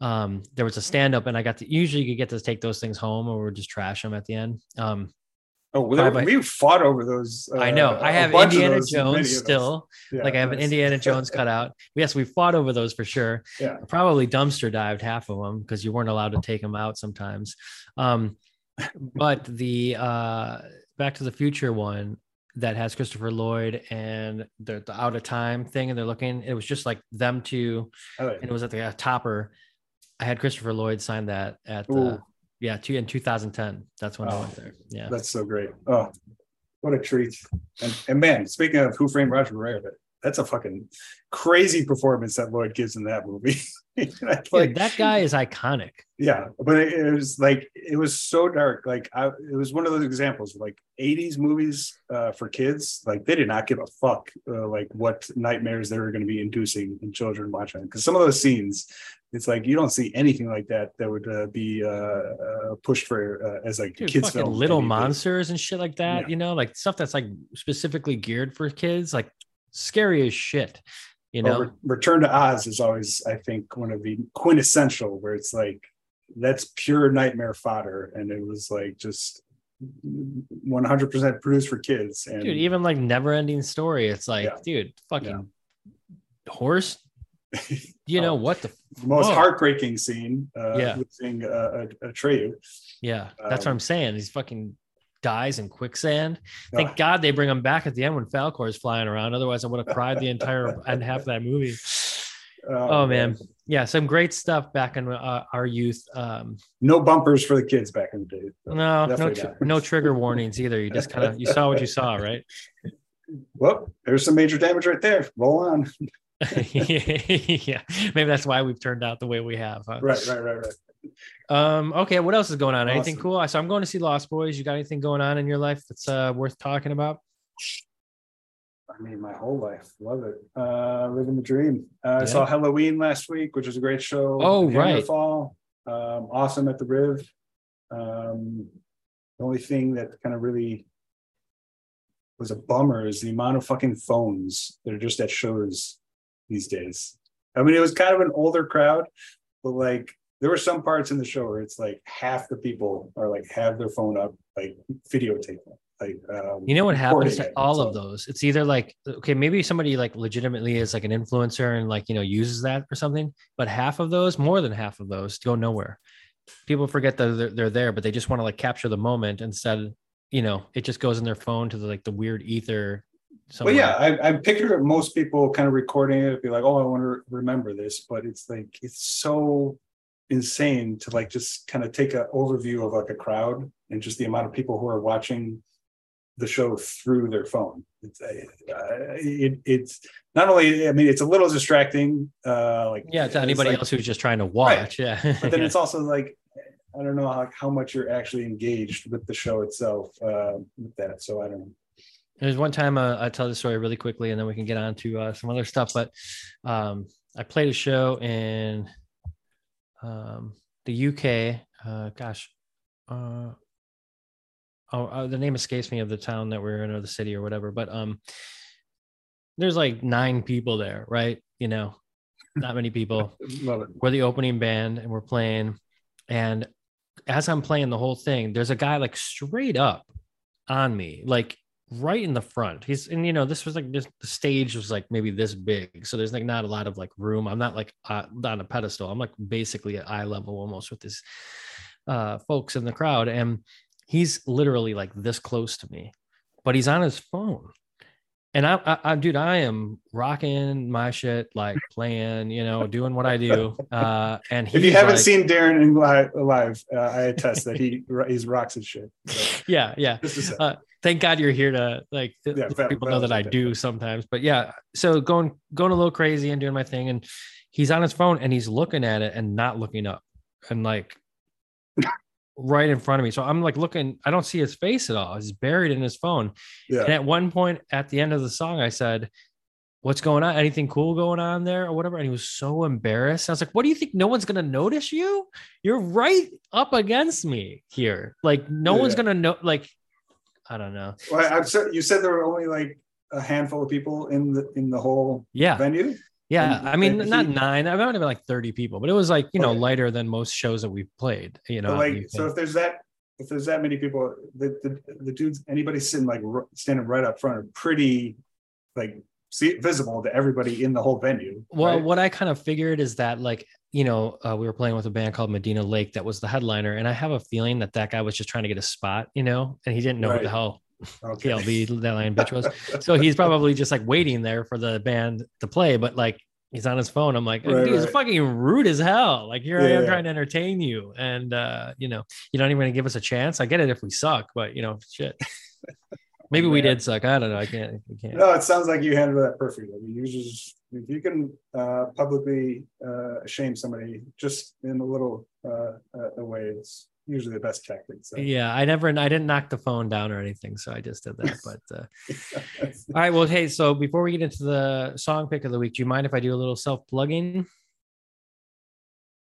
um, there was a stand up, and I got to usually you could get to take those things home, or just trash them at the end. Um, oh, well, Bye-bye. we fought over those. I know I have Indiana those, many of Jones still. Yeah, like I have an. Indiana Jones cutout. Yes, we fought over those for sure. Yeah. Probably dumpster dived half of them because you weren't allowed to take them out sometimes. Um, but the uh, Back to the Future one that has Christopher Lloyd and the, the out of time thing, and they're looking. It was just like them two, I like and it was at the uh, topper. I had Christopher Lloyd sign that at Ooh. Yeah, two in 2010. That's when I Oh. went there. Yeah. That's so great. Oh, what a treat. And, and man, speaking of Who Framed Roger Rabbit, that's a fucking crazy performance that Lloyd gives in that movie. Dude, that guy is iconic. yeah, but it, it was like, it was so dark. Like, I, it was one of those examples like 80s movies uh, for kids. Like, they did not give a fuck, uh, like, what nightmares they were going to be inducing in children watching. Because some of those scenes, it's like you don't see anything like that that would uh, be uh, uh, pushed for uh, as like Dude, kids fucking film. little monsters and shit like that, Yeah. you know, like stuff that's like specifically geared for kids, like scary as shit, you know. Re- Return to Oz is always, I think, one of the quintessential where it's like that's pure nightmare fodder, and it was like just 100% produced for kids. And dude, even like never ending story, it's like, Yeah. dude, fucking horse, you know Oh. what the the most fuck? heartbreaking scene, uh, Yeah. losing uh, a, a Atreyu. Yeah, that's what Um, I'm saying. He's fucking dies in quicksand. Uh, Thank God they bring him back at the end when Falcor is flying around. Otherwise, I would have cried the entire end half of that movie. Oh man, yeah, some great stuff back in uh, our youth. Um, no bumpers for the kids back in the day. no, no, tr- no trigger warnings either. You just kind of you saw what you saw, right? Well, there's some major damage right there. Roll on. yeah, maybe that's why we've turned out the way we have. Huh? Right, right, right, right. Um. Okay. What else is going on? Anything Awesome. cool? So I'm going to see Lost Boys. You got anything going on in your life that's uh, worth talking about? I mean, my whole life. Love it. Uh, living the dream. Uh, I saw Halloween last week, which was a great show. Oh, right. Fall. Um, awesome at the Riv. Um, the only thing that kind of really was a bummer is the amount of fucking phones that are just at shows these days. I mean, it was kind of an older crowd, but like there were some parts in the show where it's like half the people are like have their phone up, like videotaping. Like um, You know what happens to all of those? It's either like, okay, maybe somebody like legitimately is like an influencer and like, you know, uses that or something, but half of those, more than half of those go nowhere. People forget that they're, they're there, but they just want to like capture the moment instead, you know, it just goes in their phone to the like the weird ether. Well, somewhere. yeah, I, I picture most people kind of recording it, be like, oh, I want to remember this, but it's like it's so insane to like just kind of take an overview of like a crowd and just the amount of people who are watching the show through their phone. It's uh, it, it's not only, I mean, it's a little distracting, uh, like Yeah, to anybody like- else who's just trying to watch. Yeah. but then it's also like I don't know how, how much you're actually engaged with the show itself uh, with that. So I don't know. There's one time uh, I tell the story really quickly, and then we can get on to uh, some other stuff. But um, I played a show in um, the UK. Uh, gosh, uh, oh, uh, the name escapes me of the town that we're in or the city or whatever. But um, there's like nine people there, right? You know, not many people we're the opening band and we're playing and as i'm playing the whole thing there's a guy like straight up on me like right in the front. He's and you know this was like just the stage was like maybe this big, so there's like not a lot of like room. I'm not like uh, on a pedestal. I'm like basically at eye level almost with this uh folks in the crowd, and he's literally like this close to me, but he's on his phone. And I, I, I, dude, I am rocking my shit, like playing, you know, doing what I do. Uh, and if you haven't like, seen Darren in live, live uh, I attest that he he's rocks his shit. So. Yeah, yeah. Thank God you're here to like yeah, people know that I do sometimes. But yeah, so going going a little crazy and doing my thing, and he's on his phone and he's looking at it and not looking up, and like right in front of me. So I'm like looking, I don't see his face at all. He's buried in his phone. Yeah. And at one point at the end of the song, I said, What's going on? Anything cool going on there or whatever? And he was so embarrassed. I was like, What do you think? No one's gonna notice you? You're right up against me here. Like, no yeah. one's gonna know. Like, I don't know. Well, I'm so, you said there were only like a handful of people in the in the whole yeah. venue. Yeah, I mean, not nine. I might have been like thirty people, but it was like you know okay. lighter than most shows that we've played. You know, like so if there's that if there's that many people, the the, the dudes anybody sitting like standing right up front are pretty like see visible to everybody in the whole venue. Well, right? what I kind of figured is that like you know uh, we were playing with a band called Medina Lake that was the headliner, and I have a feeling that that guy was just trying to get a spot, you know, and he didn't know right. who the hell okay. PLB that line bitch was. so he's probably just like waiting there for the band to play, but like he's on his phone. I'm like, right, dude, right. fucking rude as hell. Like here yeah, I am yeah. trying to entertain you, and uh, you know, you're not even gonna give us a chance. I get it if we suck, but you know, shit. Maybe we did suck. I don't know. I can't. I can't. No, it sounds like you handled that perfectly. I mean, you just if you can uh, publicly uh, shame somebody just in a little uh, a way, it's usually the best tactic. So. Yeah, I never, I didn't knock the phone down or anything, so I just did that. But uh, all right, well, hey, so before we get into the song pick of the week, do you mind if I do a little self plugging?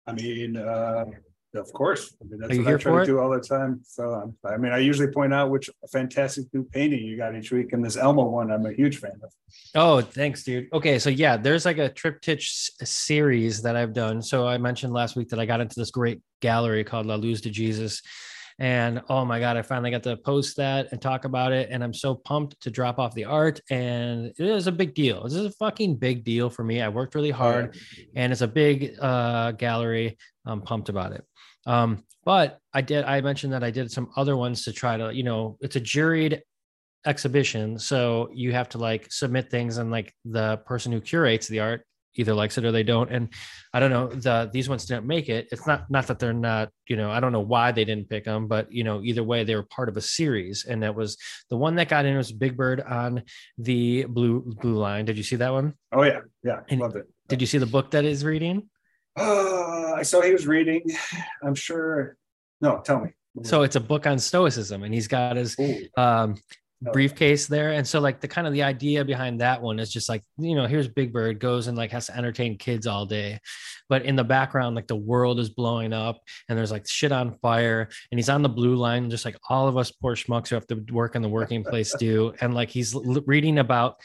I mean, uh, of course. I mean, that's what I try to do all the time. So, um, I mean, I usually point out which fantastic new painting you got each week, and this Elmo one, I'm a huge fan of. Oh, thanks, dude. Okay, so yeah, there's like a triptych series that I've done. So I mentioned last week that I got into this great gallery called La Luz de Jesus. And oh my God, I finally got to post that and talk about it. And I'm so pumped to drop off the art. And it is a big deal. This is a fucking big deal for me. I worked really hard and it's a big uh, gallery. I'm pumped about it. Um, but I did, I mentioned that I did some other ones to try to, you know, it's a juried exhibition. So you have to like submit things and like the person who curates the art either likes it or they don't. And I don't know, the, these ones didn't make it. It's not, not that they're not, you know, I don't know why they didn't pick them, but you know, either way, they were part of a series. And that was the one that got in was Big Bird on the blue, blue line. Did you see that one? Oh yeah. Yeah. And loved it. Did you see the book that is reading? Uh, I saw he was reading. I'm sure. No, tell me. So it's a book on stoicism, and he's got his um, briefcase there. And so, like the kind of the idea behind that one is just like you know, here's Big Bird goes and like has to entertain kids all day, but in the background, like the world is blowing up, and there's like shit on fire, and he's on the blue line, just like all of us poor schmucks who have to work in the working place do, and like he's reading about,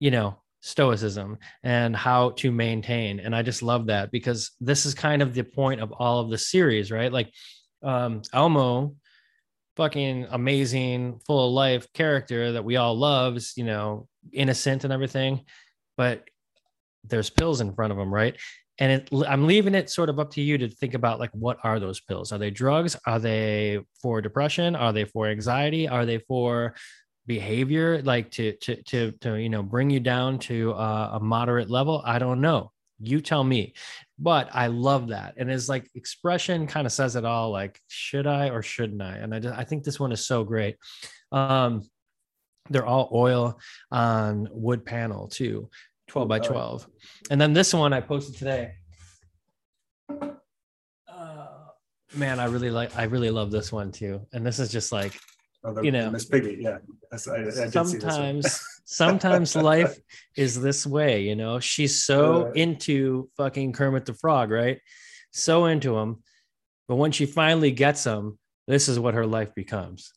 you know, stoicism and how to maintain and i just love that because this is kind of the point of all of the series right? Like um elmo fucking amazing full of life character that we all loves you know innocent and everything but there's pills in front of him right? And it, i'm leaving it sort of up to you to think about like what are those pills? Are they drugs? Are they for depression? Are they for anxiety? Are they for behavior like to to to to you know bring you down to a, a moderate level? I don't know. You tell me. But i love that. And it's like expression kind of says it all like should i or shouldn't i? And i just, i think this one is so great. Um they're all oil on wood panel too 12 by 12 and then this one i posted today. Uh, man i really like i really love this one too. And this is just like Oh, the, you know, Miss Piggy. Yeah. I, I sometimes, sometimes life is this way. You know, she's so uh, into fucking Kermit the Frog, right? So into him, but when she finally gets him, this is what her life becomes.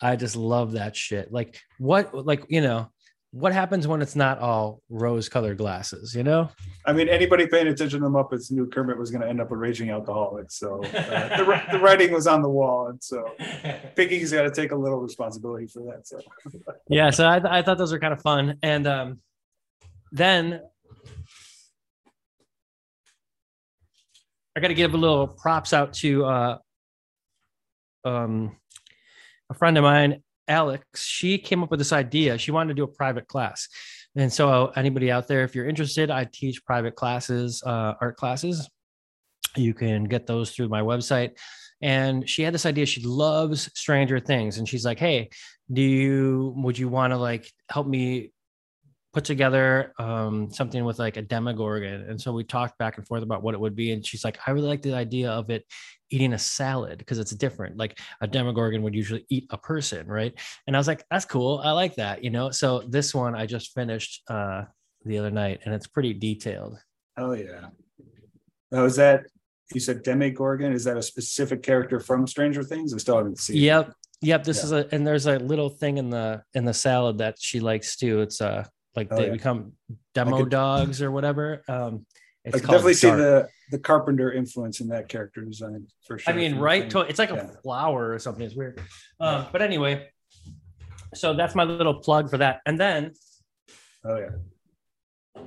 I just love that shit. Like what, like you know, what happens when it's not all rose colored glasses, you know? I mean, anybody paying attention to the Muppets knew Kermit was going to end up a raging alcoholic. So uh, the, the, writing was on the wall. And so Piggy's got to take a little responsibility for that. So, yeah. So I, I thought those were kind of fun. And um, then I got to give a little props out to uh, um, a friend of mine, Alex. She came up with this idea. She wanted to do a private class. And so, anybody out there, if you're interested, I teach private classes, uh, art classes. You can get those through my website. And she had this idea. She loves Stranger Things. And she's like, hey, do you, would you want to like help me put together um, something with like a demogorgon and so we talked back and forth about what it would be and she's like i really like the idea of it eating a salad because it's different like a demogorgon would usually eat a person right? And i was like that's cool i like that you know? So this one i just finished uh, the other night and it's pretty detailed. Oh yeah. Oh is that you said demogorgon is that a specific character from stranger things? I still haven't seen yep. Yep, this yeah. is a and there's a little thing in the in the salad that she likes too. It's a like oh, they yeah. become demo could, dogs or whatever. Um, I can definitely see the the Carpenter influence in that character design for sure. I mean, right? To, it's like yeah. a flower or something. It's weird. Um, but anyway, so that's my little plug for that. And then, oh yeah,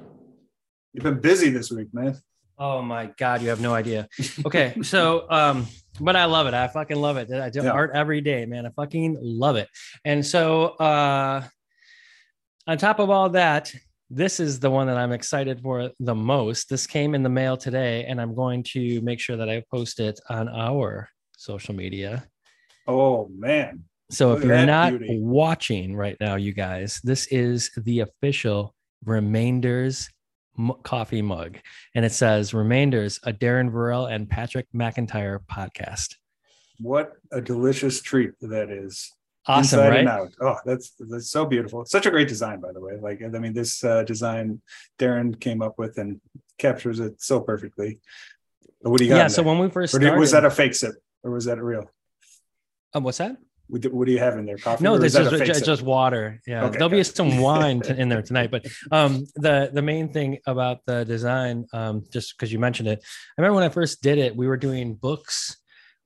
you've been busy this week, man. Oh my god, you have no idea. Okay, so um, but I love it. I fucking love it. I do yeah. art every day, man. I fucking love it. And so uh on top of all that, this is the one that I'm excited for the most. This came in the mail today, and I'm going to make sure that I post it on our social media. Oh man. So Look if you're not beauty. watching right now, you guys, this is the official Remainders coffee mug. And it says Remainders, a Darren Varel and Patrick McIntyre podcast. What a delicious treat that is. Awesome, Inside right? And out. Oh, that's that's so beautiful. Such a great design, by the way. Like, I mean, this uh, design Darren came up with and captures it so perfectly. What do you got? Yeah. So when we first started, was that a fake sip or was that real? Um, what's that? What do you have in there? Coffee? No, there's just, just, just, water. Yeah, okay, there'll be some wine in there tonight. But um, the the main thing about the design, um, just because you mentioned it, I remember when I first did it, we were doing books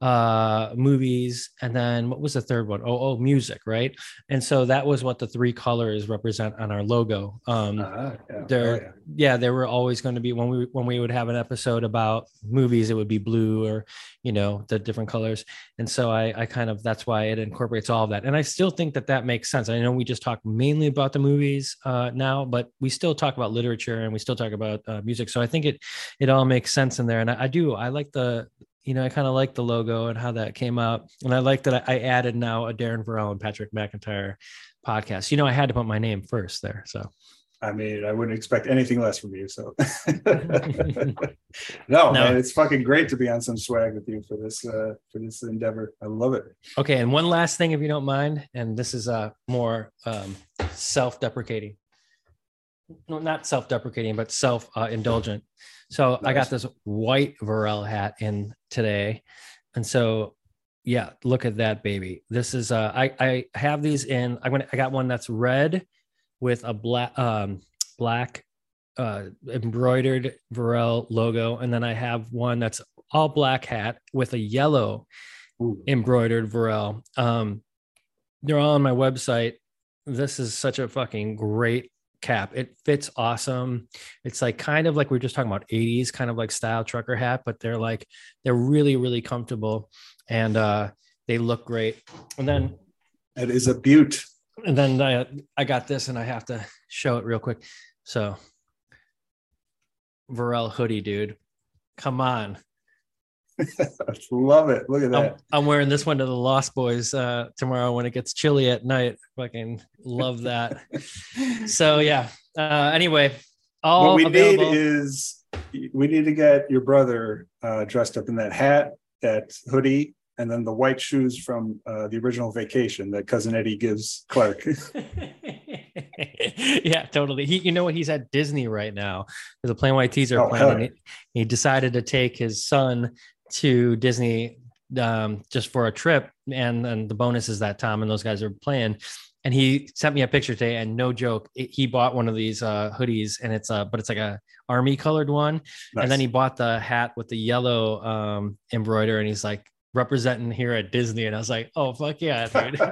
uh movies and then what was the third one? Oh, oh music right? And so that was what the three colors represent on our logo. Um uh, yeah. there oh, yeah. yeah there were always going to be when we when we would have an episode about movies it would be blue or you know the different colors. And so i i kind of that's why it incorporates all of that. And i still think that that makes sense. I know we just talk mainly about the movies uh now but we still talk about literature and we still talk about uh, music. So i think it it all makes sense in there. And I, I do i like the you know, I kind of like the logo and how that came out. And I like that I added now a Darren Varel and Patrick McIntyre podcast. You know, I had to put my name first there. So I mean, I wouldn't expect anything less from you. So no, no, man, it's fucking great to be on some swag with you for this uh for this endeavor. I love it. Okay, and one last thing, if you don't mind, and this is uh more um self-deprecating. No, not self-deprecating, but self-indulgent. Uh, so nice. I got this white Varel hat in today. And so yeah, look at that baby. This is uh I I have these in I went I got one that's red with a black um black uh embroidered Varel logo and then I have one that's all black hat with a yellow Ooh. embroidered Varel. Um they're all on my website. This is such a fucking great cap. It fits awesome. It's like kind of like we are just talking about 80s kind of like style trucker hat, but they're like they're really really comfortable and uh they look great. And then it is a beaut. And then I I got this and I have to show it real quick. So Varel hoodie, dude. Come on. I love it. Look at that. I'm, I'm, wearing this one to the Lost Boys uh, tomorrow when it gets chilly at night. Fucking love that. so yeah. Uh, anyway, all what we available. need is we need to get your brother uh, dressed up in that hat, that hoodie, and then the white shoes from uh, the original Vacation that cousin Eddie gives Clark. yeah, totally. He, you know what? He's at Disney right now. There's a Plain White T's are oh, playing. He, he decided to take his son to Disney um, just for a trip, and and the bonus is that Tom and those guys are playing, and he sent me a picture today and no joke it, he bought one of these uh, hoodies and it's a but it's like a army colored one. Nice. and then he bought the hat with the yellow um embroider and he's like representing here at disney. And i was like oh fuck yeah dude.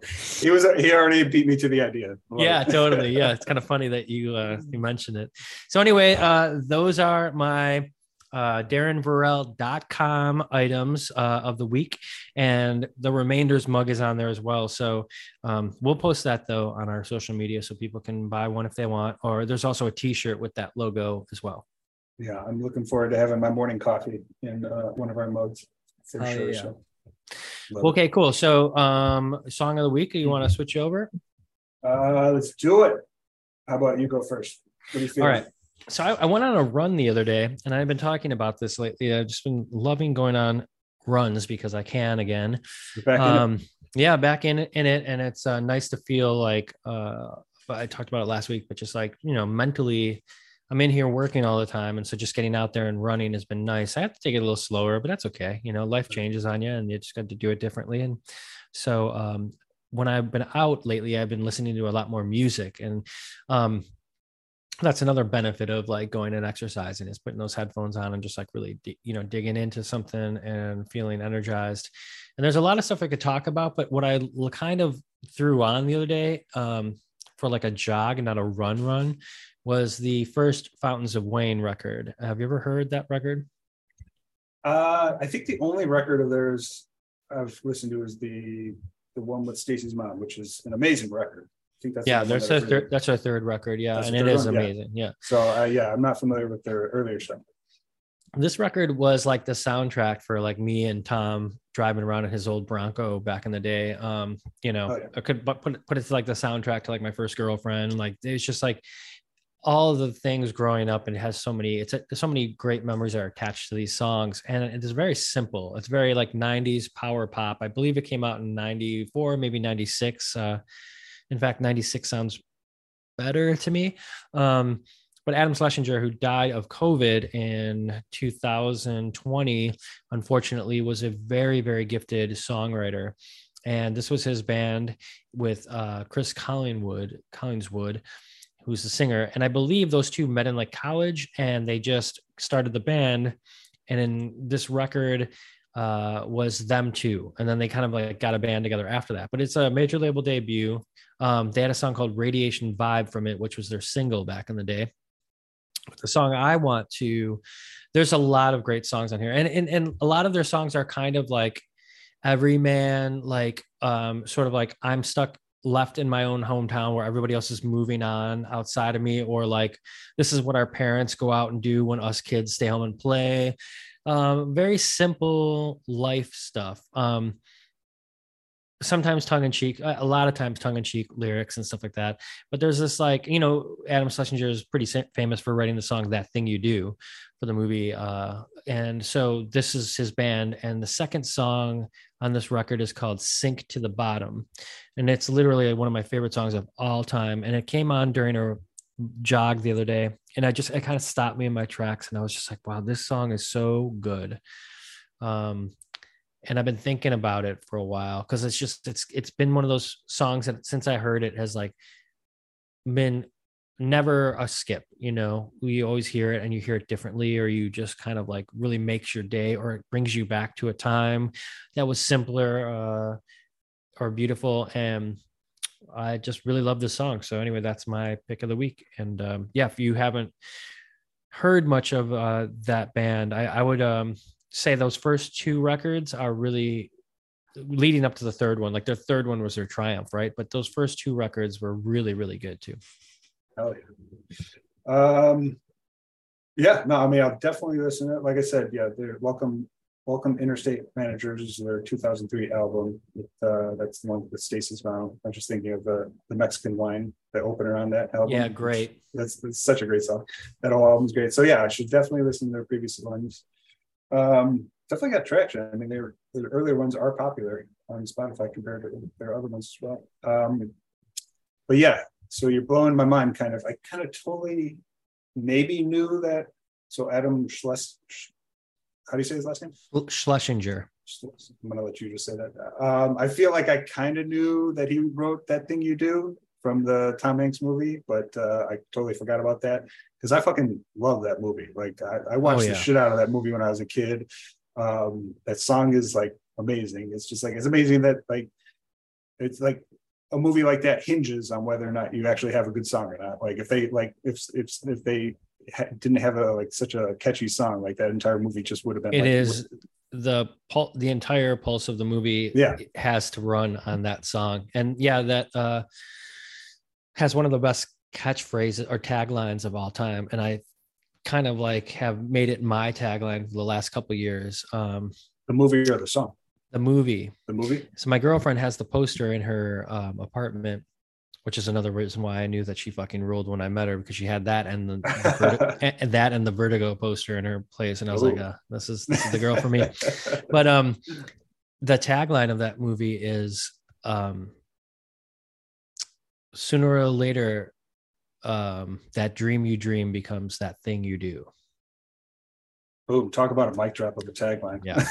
He was he already beat me to the idea. Yeah totally. Yeah it's kind of funny that you uh you mentioned it. So anyway uh those are my uh darrenvarel.com items uh, of the week and the remainders mug is on there as well so um, we'll post that though on our social media so people can buy one if they want or there's also a t-shirt with that logo as well Yeah, I'm looking forward to having my morning coffee in uh, one of our mugs for Oh, sure. yeah. So. Love it. okay cool so um song of the week you want to switch over Uh, let's do it. How about you go first? What do you feel? All right. So I, I went on a run the other day, and I've been talking about this lately. I've just been loving going on runs because I can again. Back? Um, yeah, back in it, in it, and it's uh, nice to feel like. Uh, I talked about it last week, but just like you know, mentally, I'm in here working all the time, and so just getting out there and running has been nice. I have to take it a little slower, but that's okay. You know, life changes on you, and you just got to do it differently. And so, um, when I've been out lately, I've been listening to a lot more music, and um, that's another benefit of like going and exercising is putting those headphones on and just like really you know digging into something and feeling energized. And there's a lot of stuff i could talk about but what i kind of threw on the other day um, for like a jog and not a run run was the first fountains of wayne record. Have you ever heard that record? Uh, I think the only record of theirs I've listened to is the the one with Stacy's mom, which is an amazing record. Think that's yeah one there's that I a third, that's our third record yeah That's and it is one? Amazing yeah So uh, yeah, I'm not familiar with their earlier stuff. this record was like the soundtrack for like me and Tom driving around in his old Bronco back in the day. Um, you know, Oh, yeah. I could put it, put it to like the soundtrack to like my first girlfriend. Like it's just like all the things growing up and it has so many it's a, so many great memories that are attached to these songs and it is very simple it's very like 90s power pop i believe it came out in 94 maybe 96 uh in fact 96 sounds better to me um but Adam Schlesinger, who died of COVID in 2020, unfortunately, was a very, very gifted songwriter. And this was his band with uh, Chris Collingwood, Collingswood, who's the singer. And I believe those two met in like college and they just started the band. And in this record uh, was them two. And then they kind of like got a band together after that. But it's a major label debut. Um, they had a song called Radiation Vibe from it, which was their single back in the day the song I want to, there's a lot of great songs on here. And, and, and a lot of their songs are kind of like every man, like um, sort of like I'm stuck left in my own hometown where everybody else is moving on outside of me, or like this is what our parents go out and do when us kids stay home and play. Um, very simple life stuff. Um, sometimes tongue in cheek, a lot of times tongue in cheek lyrics and stuff like that. But there's this like, you know, Adam Schlesinger is pretty famous for writing the song "That Thing You Do" for the movie, uh, and so this is his band. And the second song on this record is called "Sink to the Bottom," and it's literally one of my favorite songs of all time. And it came on during a jog the other day, and I just it kind of stopped me in my tracks, and I was just like, "Wow, this song is so good." Um, and I've been thinking about it for a while because it's just it's it's been one of those songs that since I heard it has like been never a skip. You know, you always hear it and you hear it differently, or you just kind of like really makes your day, or it brings you back to a time that was simpler uh, or beautiful. And I just really love this song. So anyway, that's my pick of the week. And um, yeah, if you haven't heard much of uh, that band, I, I would um, say those first two records are really leading up to the third one. Like their third one was their triumph, right? But those first two records were really, really good too. Hell yeah. Um, yeah, no, I mean, I'll definitely listen to it. Like I said, yeah, they're welcome, welcome Interstate Managers is their 2003 album. With, uh, that's the one with Stacy's mom. I'm just thinking of the, the Mexican wine, the opener on that album. Yeah, great. That's, that's such a great song. That whole album's great. So yeah, I should definitely listen to their previous ones. Um, definitely got traction. I mean, they were the earlier ones are popular on Spotify compared to their other ones as well. Um, but yeah, so you're blowing my mind kind of. I kind of totally maybe knew that. So Adam Schles, how do you say his last name? Schlesinger. I'm gonna let you just say that. Um, I feel like I kind of knew that he wrote that thing you do from the Tom Hanks movie, but uh, I totally forgot about that because I fucking love that movie. Like I, I watched Oh, yeah. the shit out of that movie when I was a kid. Um, that song is like amazing. It's just like it's amazing that like it's like a movie like that hinges on whether or not you actually have a good song or not. Like if they like if if if they didn't have a like such a catchy song, like that entire movie just would have been. It like, is the pul- the entire pulse of the movie Yeah. has to run on that song. And yeah, that uh has one of the best catchphrases or taglines of all time. And I kind of like have made it my tagline for the last couple of years. Um the movie or the song. the movie. The movie. So my girlfriend has the poster in her um, apartment, which is another reason why I knew that she fucking ruled when I met her because she had that and the, the and that and the Vertigo poster in her place, and I was like, uh, "This is this is the girl for me." But um, the tagline of that movie is um, sooner or later, um, that dream you dream becomes that thing you do. Boom! Talk about a mic drop of the tagline. Yeah.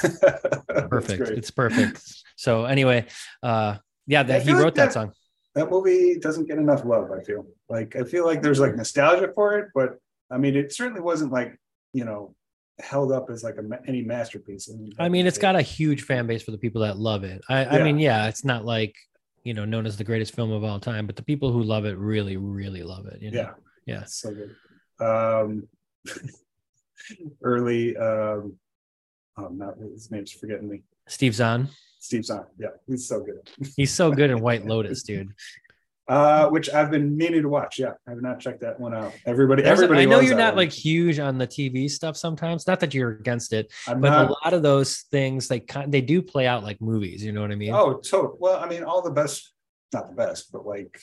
Perfect. It's perfect. So anyway, uh, yeah, that he feel like wrote that that- song. That movie doesn't get enough love. I feel like I feel like there's like nostalgia for it, but I mean, it certainly wasn't like you know held up as like a any masterpiece. I mean, it's got a huge fan base for the people that love it. I, I mean, yeah, it's not like you know known as the greatest film of all time, but the people who love it really, really love it. You know? yeah, yeah. it's so good. Um, early, um, oh, not his name's forgetting me. Steve Zahn, Steve Zahn. Yeah, he's so good. he's so good in White Lotus, dude. Uh, which I've been meaning to watch. Yeah, I have not checked that one out. Everybody, There's everybody. I know you're not one. like huge on the TV stuff sometimes. Not that you're against it, I'm but not. a lot of those things they kind they do play out like movies. You know what I mean? Oh, so well, I mean, all the best, not the best, but like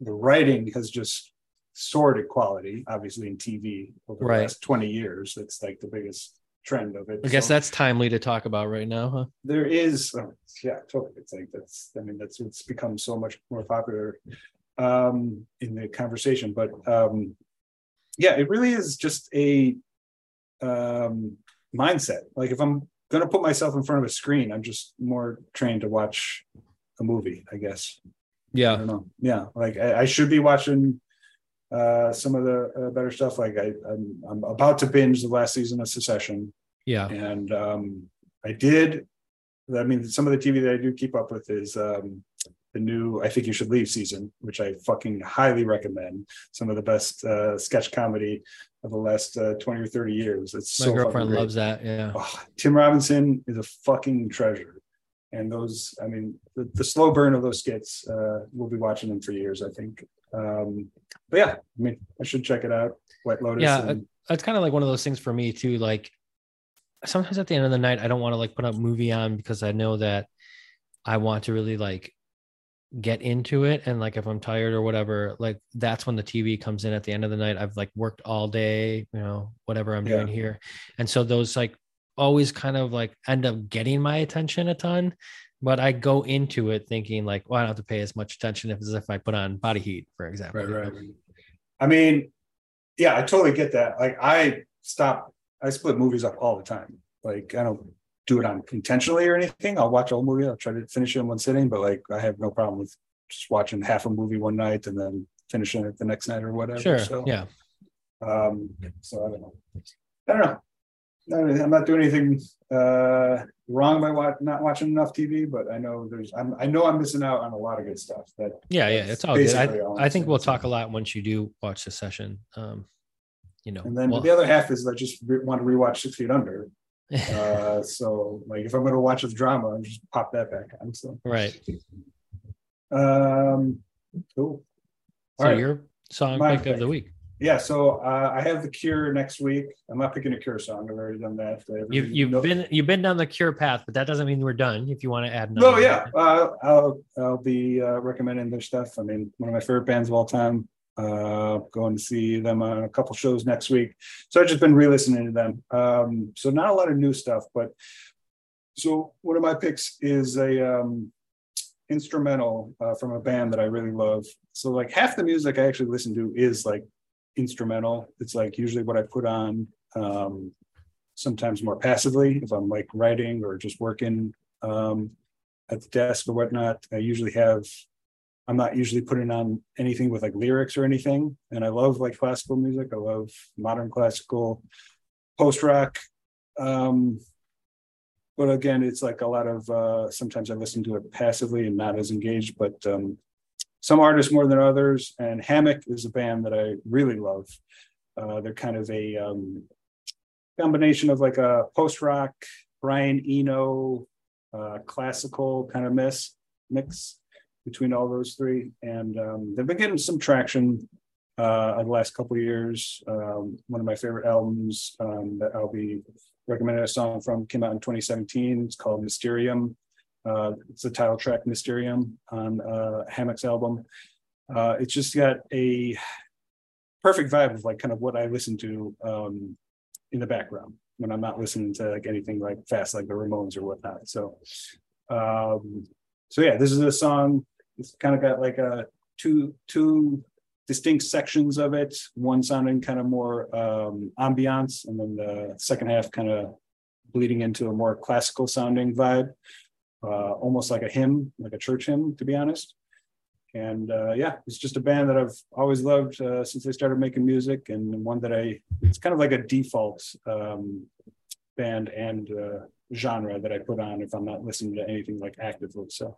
the writing has just soared in quality, obviously in TV over Right. the last 20 years. That's like the biggest trend of it. I guess So that's timely to talk about right now, huh? there is, oh, yeah, totally. It's like that's, I mean, that's it's become so much more popular um in the conversation. But um yeah, it really is just a um mindset. Like if I'm gonna put myself in front of a screen, I'm just more trained to watch a movie, I guess. I Yeah, don't know. Yeah, like I, I should be watching uh some of the uh, better stuff. Like I, I'm I'm about to binge the last season of Succession, yeah, and um I did. I mean, some of the TV that I do keep up with is um the new I think you should leave season, which I fucking highly recommend. Some of the best uh sketch comedy of the last uh, 20 or 30 years. It's my so girlfriend loves that. Yeah, Oh, Tim Robinson is a fucking treasure. And those, I mean, the, the slow burn of those skits, uh, we'll be watching them for years, I think. Um, but yeah, I mean, I should check it out. White Lotus. Yeah, and- it's kind of like one of those things for me too. Like sometimes at the end of the night, I don't want to like put a movie on because I know that I want to really like get into it. And like if I'm tired or whatever, like that's when the TV comes in at the end of the night. I've like worked all day, you know, whatever I'm doing here. And so those like always kind of like end up getting my attention a ton. But I go into it thinking like, well, I don't have to pay as much attention if, as if I put on body heat, for example. right, right. I mean, yeah, I totally get that. Like, I stop, I split movies up all the time. Like, I don't do it on intentionally or anything. I'll watch a whole movie. I'll try to finish it in one sitting, but like, I have no problem with just watching half a movie one night and then finishing it the next night or whatever. Sure. So, Yeah. Um, so I don't know. I don't know. I'm not doing anything uh wrong by wa- not watching enough TV, but I know there's I'm I know I'm missing out on a lot of good stuff that Yeah, yeah, it's all good. basically all I, I think we'll talk a lot once you do watch the session. Um, you know, and then well- the other half is I just re- want to rewatch Six Feet Under. Uh so like if I'm gonna watch this drama, I'm just pop that back on. So right. um cool. So All right. your song My pick of the week. Yeah, so uh, I have the Cure next week. I'm not picking a Cure song. I've already done that. You've you've No- been you've been down the cure path, but that doesn't mean we're done. If you want to add another. No, yeah, uh, I'll I'll be uh, recommending their stuff. I mean, one of my favorite bands of all time. Uh, going to see them on a couple shows next week. So I've just been re-listening to them. Um, so not a lot of new stuff, but so one of my picks is a um, instrumental uh, from a band that I really love. So like half the music I actually listen to is like instrumental. It's like usually what I put on um, sometimes more passively if I'm like writing or just working um, at the desk or whatnot. I usually have I'm not usually putting on anything with like lyrics or anything. And I love like classical music. I love modern classical, post rock. Um, but again, it's like a lot of uh, sometimes I listen to it passively and not as engaged. But um, some artists more than others. And Hammock is a band that I really love. Uh, they're kind of a um, combination of like a post rock, Brian Eno, uh, classical kind of mix mix between all those three, and um, they've been getting some traction uh, the last couple of years. Um, one of my favorite albums um, that I'll be recommending a song from came out in 2017. It's called Mysterium. Uh, it's the title track Mysterium on uh, Hammock's album. Uh, it's just got a perfect vibe of like kind of what I listen to um, in the background when I'm not listening to like anything like fast like the Ramones or whatnot. So, um, so yeah, this is a song it's kind of got like a two two distinct sections of it. One sounding kind of more um, ambiance, and then the second half kind of bleeding into a more classical sounding vibe, uh, almost like a hymn, like a church hymn, to be honest. And uh, yeah, it's just a band that I've always loved uh, since they started making music, and one that I it's kind of like a default um, band and uh, genre that I put on if I'm not listening to anything like actively. So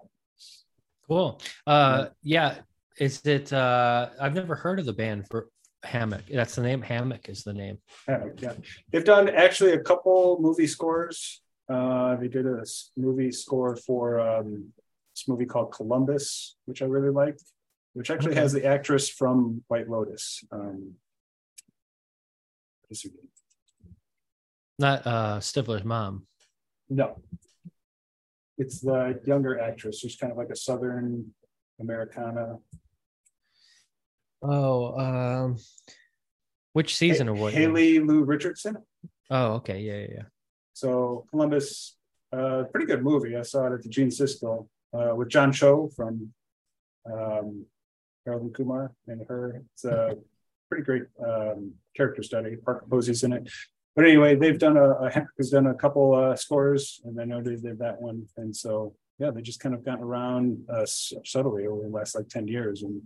Cool. Uh, yeah. Is it? Uh, I've never heard of the band for Hammock. That's the name. Hammock is the name. Hammock. Yeah, they've done actually a couple movie scores. Uh, they did a movie score for um, this movie called Columbus, which I really liked, which actually okay. has the actress from White Lotus. Um, Not uh, Stifler's mom. No, it's the younger actress who's kind of like a Southern Americana. Oh, um, which season of what? Haley Lu Richardson. Oh, okay, yeah, yeah. yeah. So Columbus, uh, pretty good movie. I saw it at the Gene Siskel uh, with John Cho from um, Harold and Kumar and her. It's a pretty great um, character study. Parker Posey's in it but anyway, they've done a, a has done a couple uh, scores, and I know they did that one, and so yeah, they just kind of gotten around uh, subtly over the last like ten years, and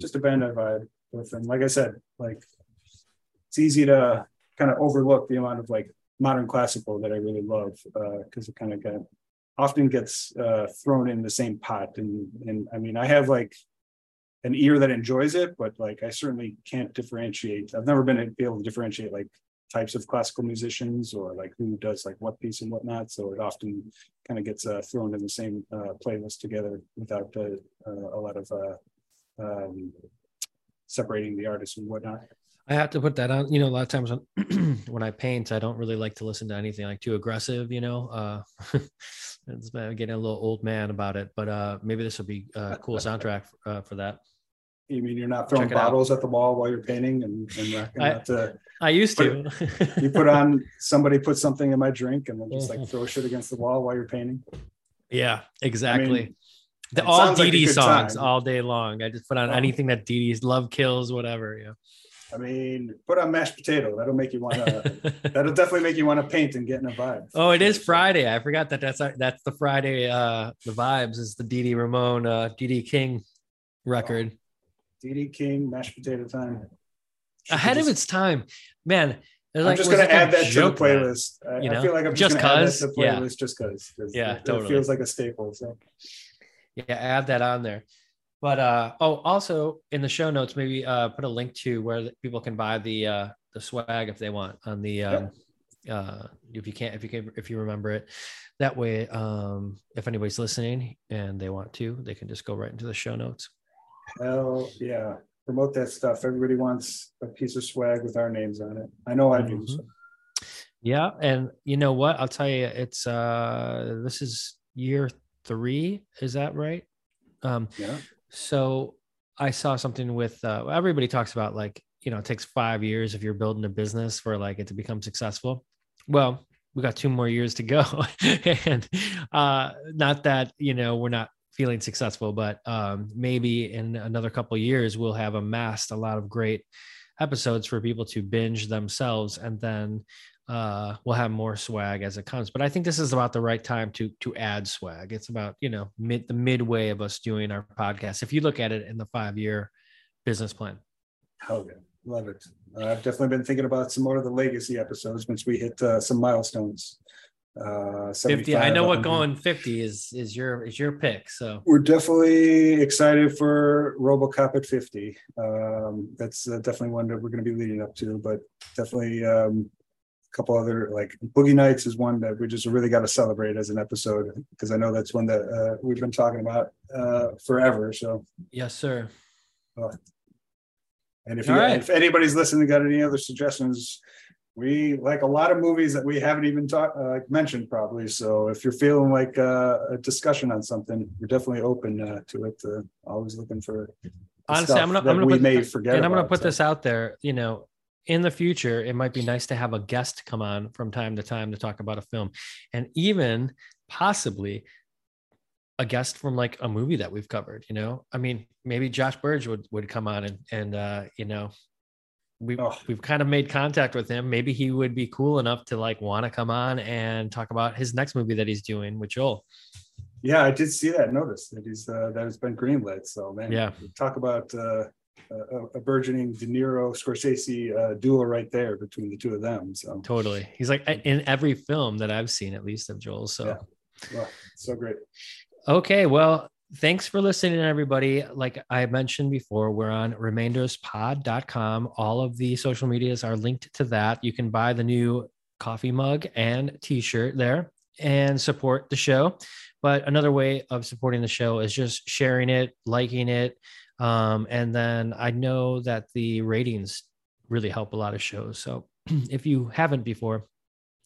just a band I vibe with. And like I said, like it's easy to kind of overlook the amount of like modern classical that I really love because uh, it kind of get often gets uh, thrown in the same pot, and and I mean I have like an ear that enjoys it, but like I certainly can't differentiate. I've never been able to differentiate like types of classical musicians or like who does like what piece and whatnot. So it often kind of gets uh, thrown in the same uh, playlist together without uh a lot of uh, um, separating the artists and whatnot. I have to put that on. You know, a lot of times when when I paint, I don't really like to listen to anything like too aggressive. You know, uh, it's getting a little old man about it. But uh, maybe this will be a cool soundtrack uh, for that. You mean you're not throwing bottles out. at the wall while you're painting and, and racking I, to, I used to. you put on somebody put something in my drink and then just like throw shit against the wall while you're painting. Yeah, exactly. I mean, the all Dee like songs time. all day long. I just put on oh. anything that Dee Dee's love kills, whatever. Yeah. I mean, put on mashed potato. That'll make you want to. that'll definitely make you want to paint and get in a vibe. Oh, it is Friday. I forgot that. That's that's the Friday. Uh, the vibes is the DD Dee Ramone, uh, Dee King record. Dee Dee King, mashed potato time. Should Ahead just, of its time, man. I'm like, just gonna add that to the playlist. you know? I feel like I'm just, just cause, the playlist yeah. just because. Yeah, it, totally. It feels like a staple. So yeah, add that on there. But uh oh, also in the show notes, maybe uh put a link to where people can buy the uh the swag if they want on the um yep. uh if you can't if you can if you remember it that way um if anybody's listening and they want to they can just go right into the show notes Hell yeah. Promote that stuff. Everybody wants a piece of swag with our names on it. I know I do. Mm-hmm. So. Yeah. And you know what? I'll tell you, it's uh this is year three. Is that right? Um yeah. So I saw something with uh everybody talks about like, you know, it takes five years if you're building a business for like it to become successful. Well, we got two more years to go. and uh not that, you know, we're not feeling successful, but um, maybe in another couple years we'll have amassed a lot of great episodes for people to binge themselves and then uh, we'll have more swag as it comes. But I think this is about the right time to to add swag. It's about you know mid the midway of us doing our podcast. If you look at it in the five year business plan. Oh yeah, love it. Uh, I've definitely been thinking about some more of the legacy episodes once we hit uh, some milestones. Uh, 50 i know what going 50 is is your is your pick so We're definitely excited for RoboCop at 50. Um, that's uh, definitely one that we're going to be leading up to, but definitely um, couple other like Boogie Nights is one that we just really got to celebrate as an episode because I know that's one that uh, we've been talking about uh, forever. So, yes sir and if you, right. if anybody's listening, got any other suggestions, we like a lot of movies that we haven't even talked uh, mentioned probably. So if you're feeling like uh, a discussion on something, we're definitely open uh, to it. Uh, always looking for honestly i'm gonna i'm gonna we put, may forget. and i'm gonna put so. this out there you know in the future it might be nice to have a guest come on from time to time to talk about a film and even possibly a guest from like a movie that we've covered you know i mean maybe josh burge would would come on and and uh you know we, Oh. we've kind of made contact with him maybe he would be cool enough to like want to come on and talk about his next movie that he's doing with joel Yeah, I did see that. Notice that he's uh, that has been greenlit. So man, Yeah. talk about uh, a, a burgeoning De Niro Scorsese uh, duo right there between the two of them. So totally he's like in every film that i've seen at least of joel so Yeah. well, so great. Okay, well, thanks for listening, everybody. Like I mentioned before, we're on remainderspod.com. All of the social medias are linked to that. You can buy the new coffee mug and t shirt there and support the show. But another way of supporting the show is just sharing it, liking it. Um, and then I know that the ratings really help a lot of shows. So if you haven't before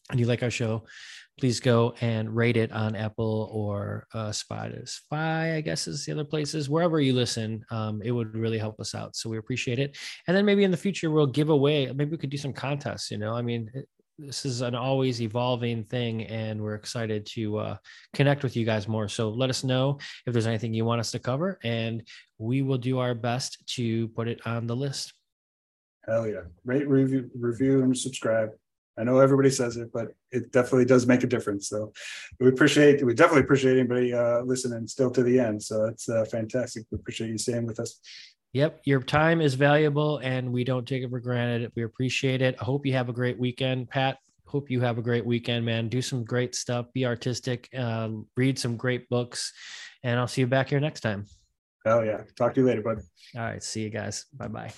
and you like our show, please go and rate it on Apple or uh, Spotify, I guess is the other places. Wherever you listen, um, it would really help us out. So we appreciate it. And then maybe in the future we'll give away. Maybe we could do some contests. You know, I mean, this is an always evolving thing, and we're excited to uh, connect with you guys more. So let us know if there's anything you want us to cover, and we will do our best to put it on the list. Hell yeah. Rate, review, review, and subscribe. I know everybody says it, but it definitely does make a difference. So we appreciate, we definitely appreciate anybody uh, listening still to the end. So it's uh, fantastic. We appreciate you staying with us. Yep, your time is valuable and we don't take it for granted. We appreciate it. I hope you have a great weekend, Pat. Hope you have a great weekend, man. Do some great stuff, be artistic, uh, read some great books, and I'll see you back here next time. Oh, yeah. Talk to you later, bud. All right, see you guys. Bye bye.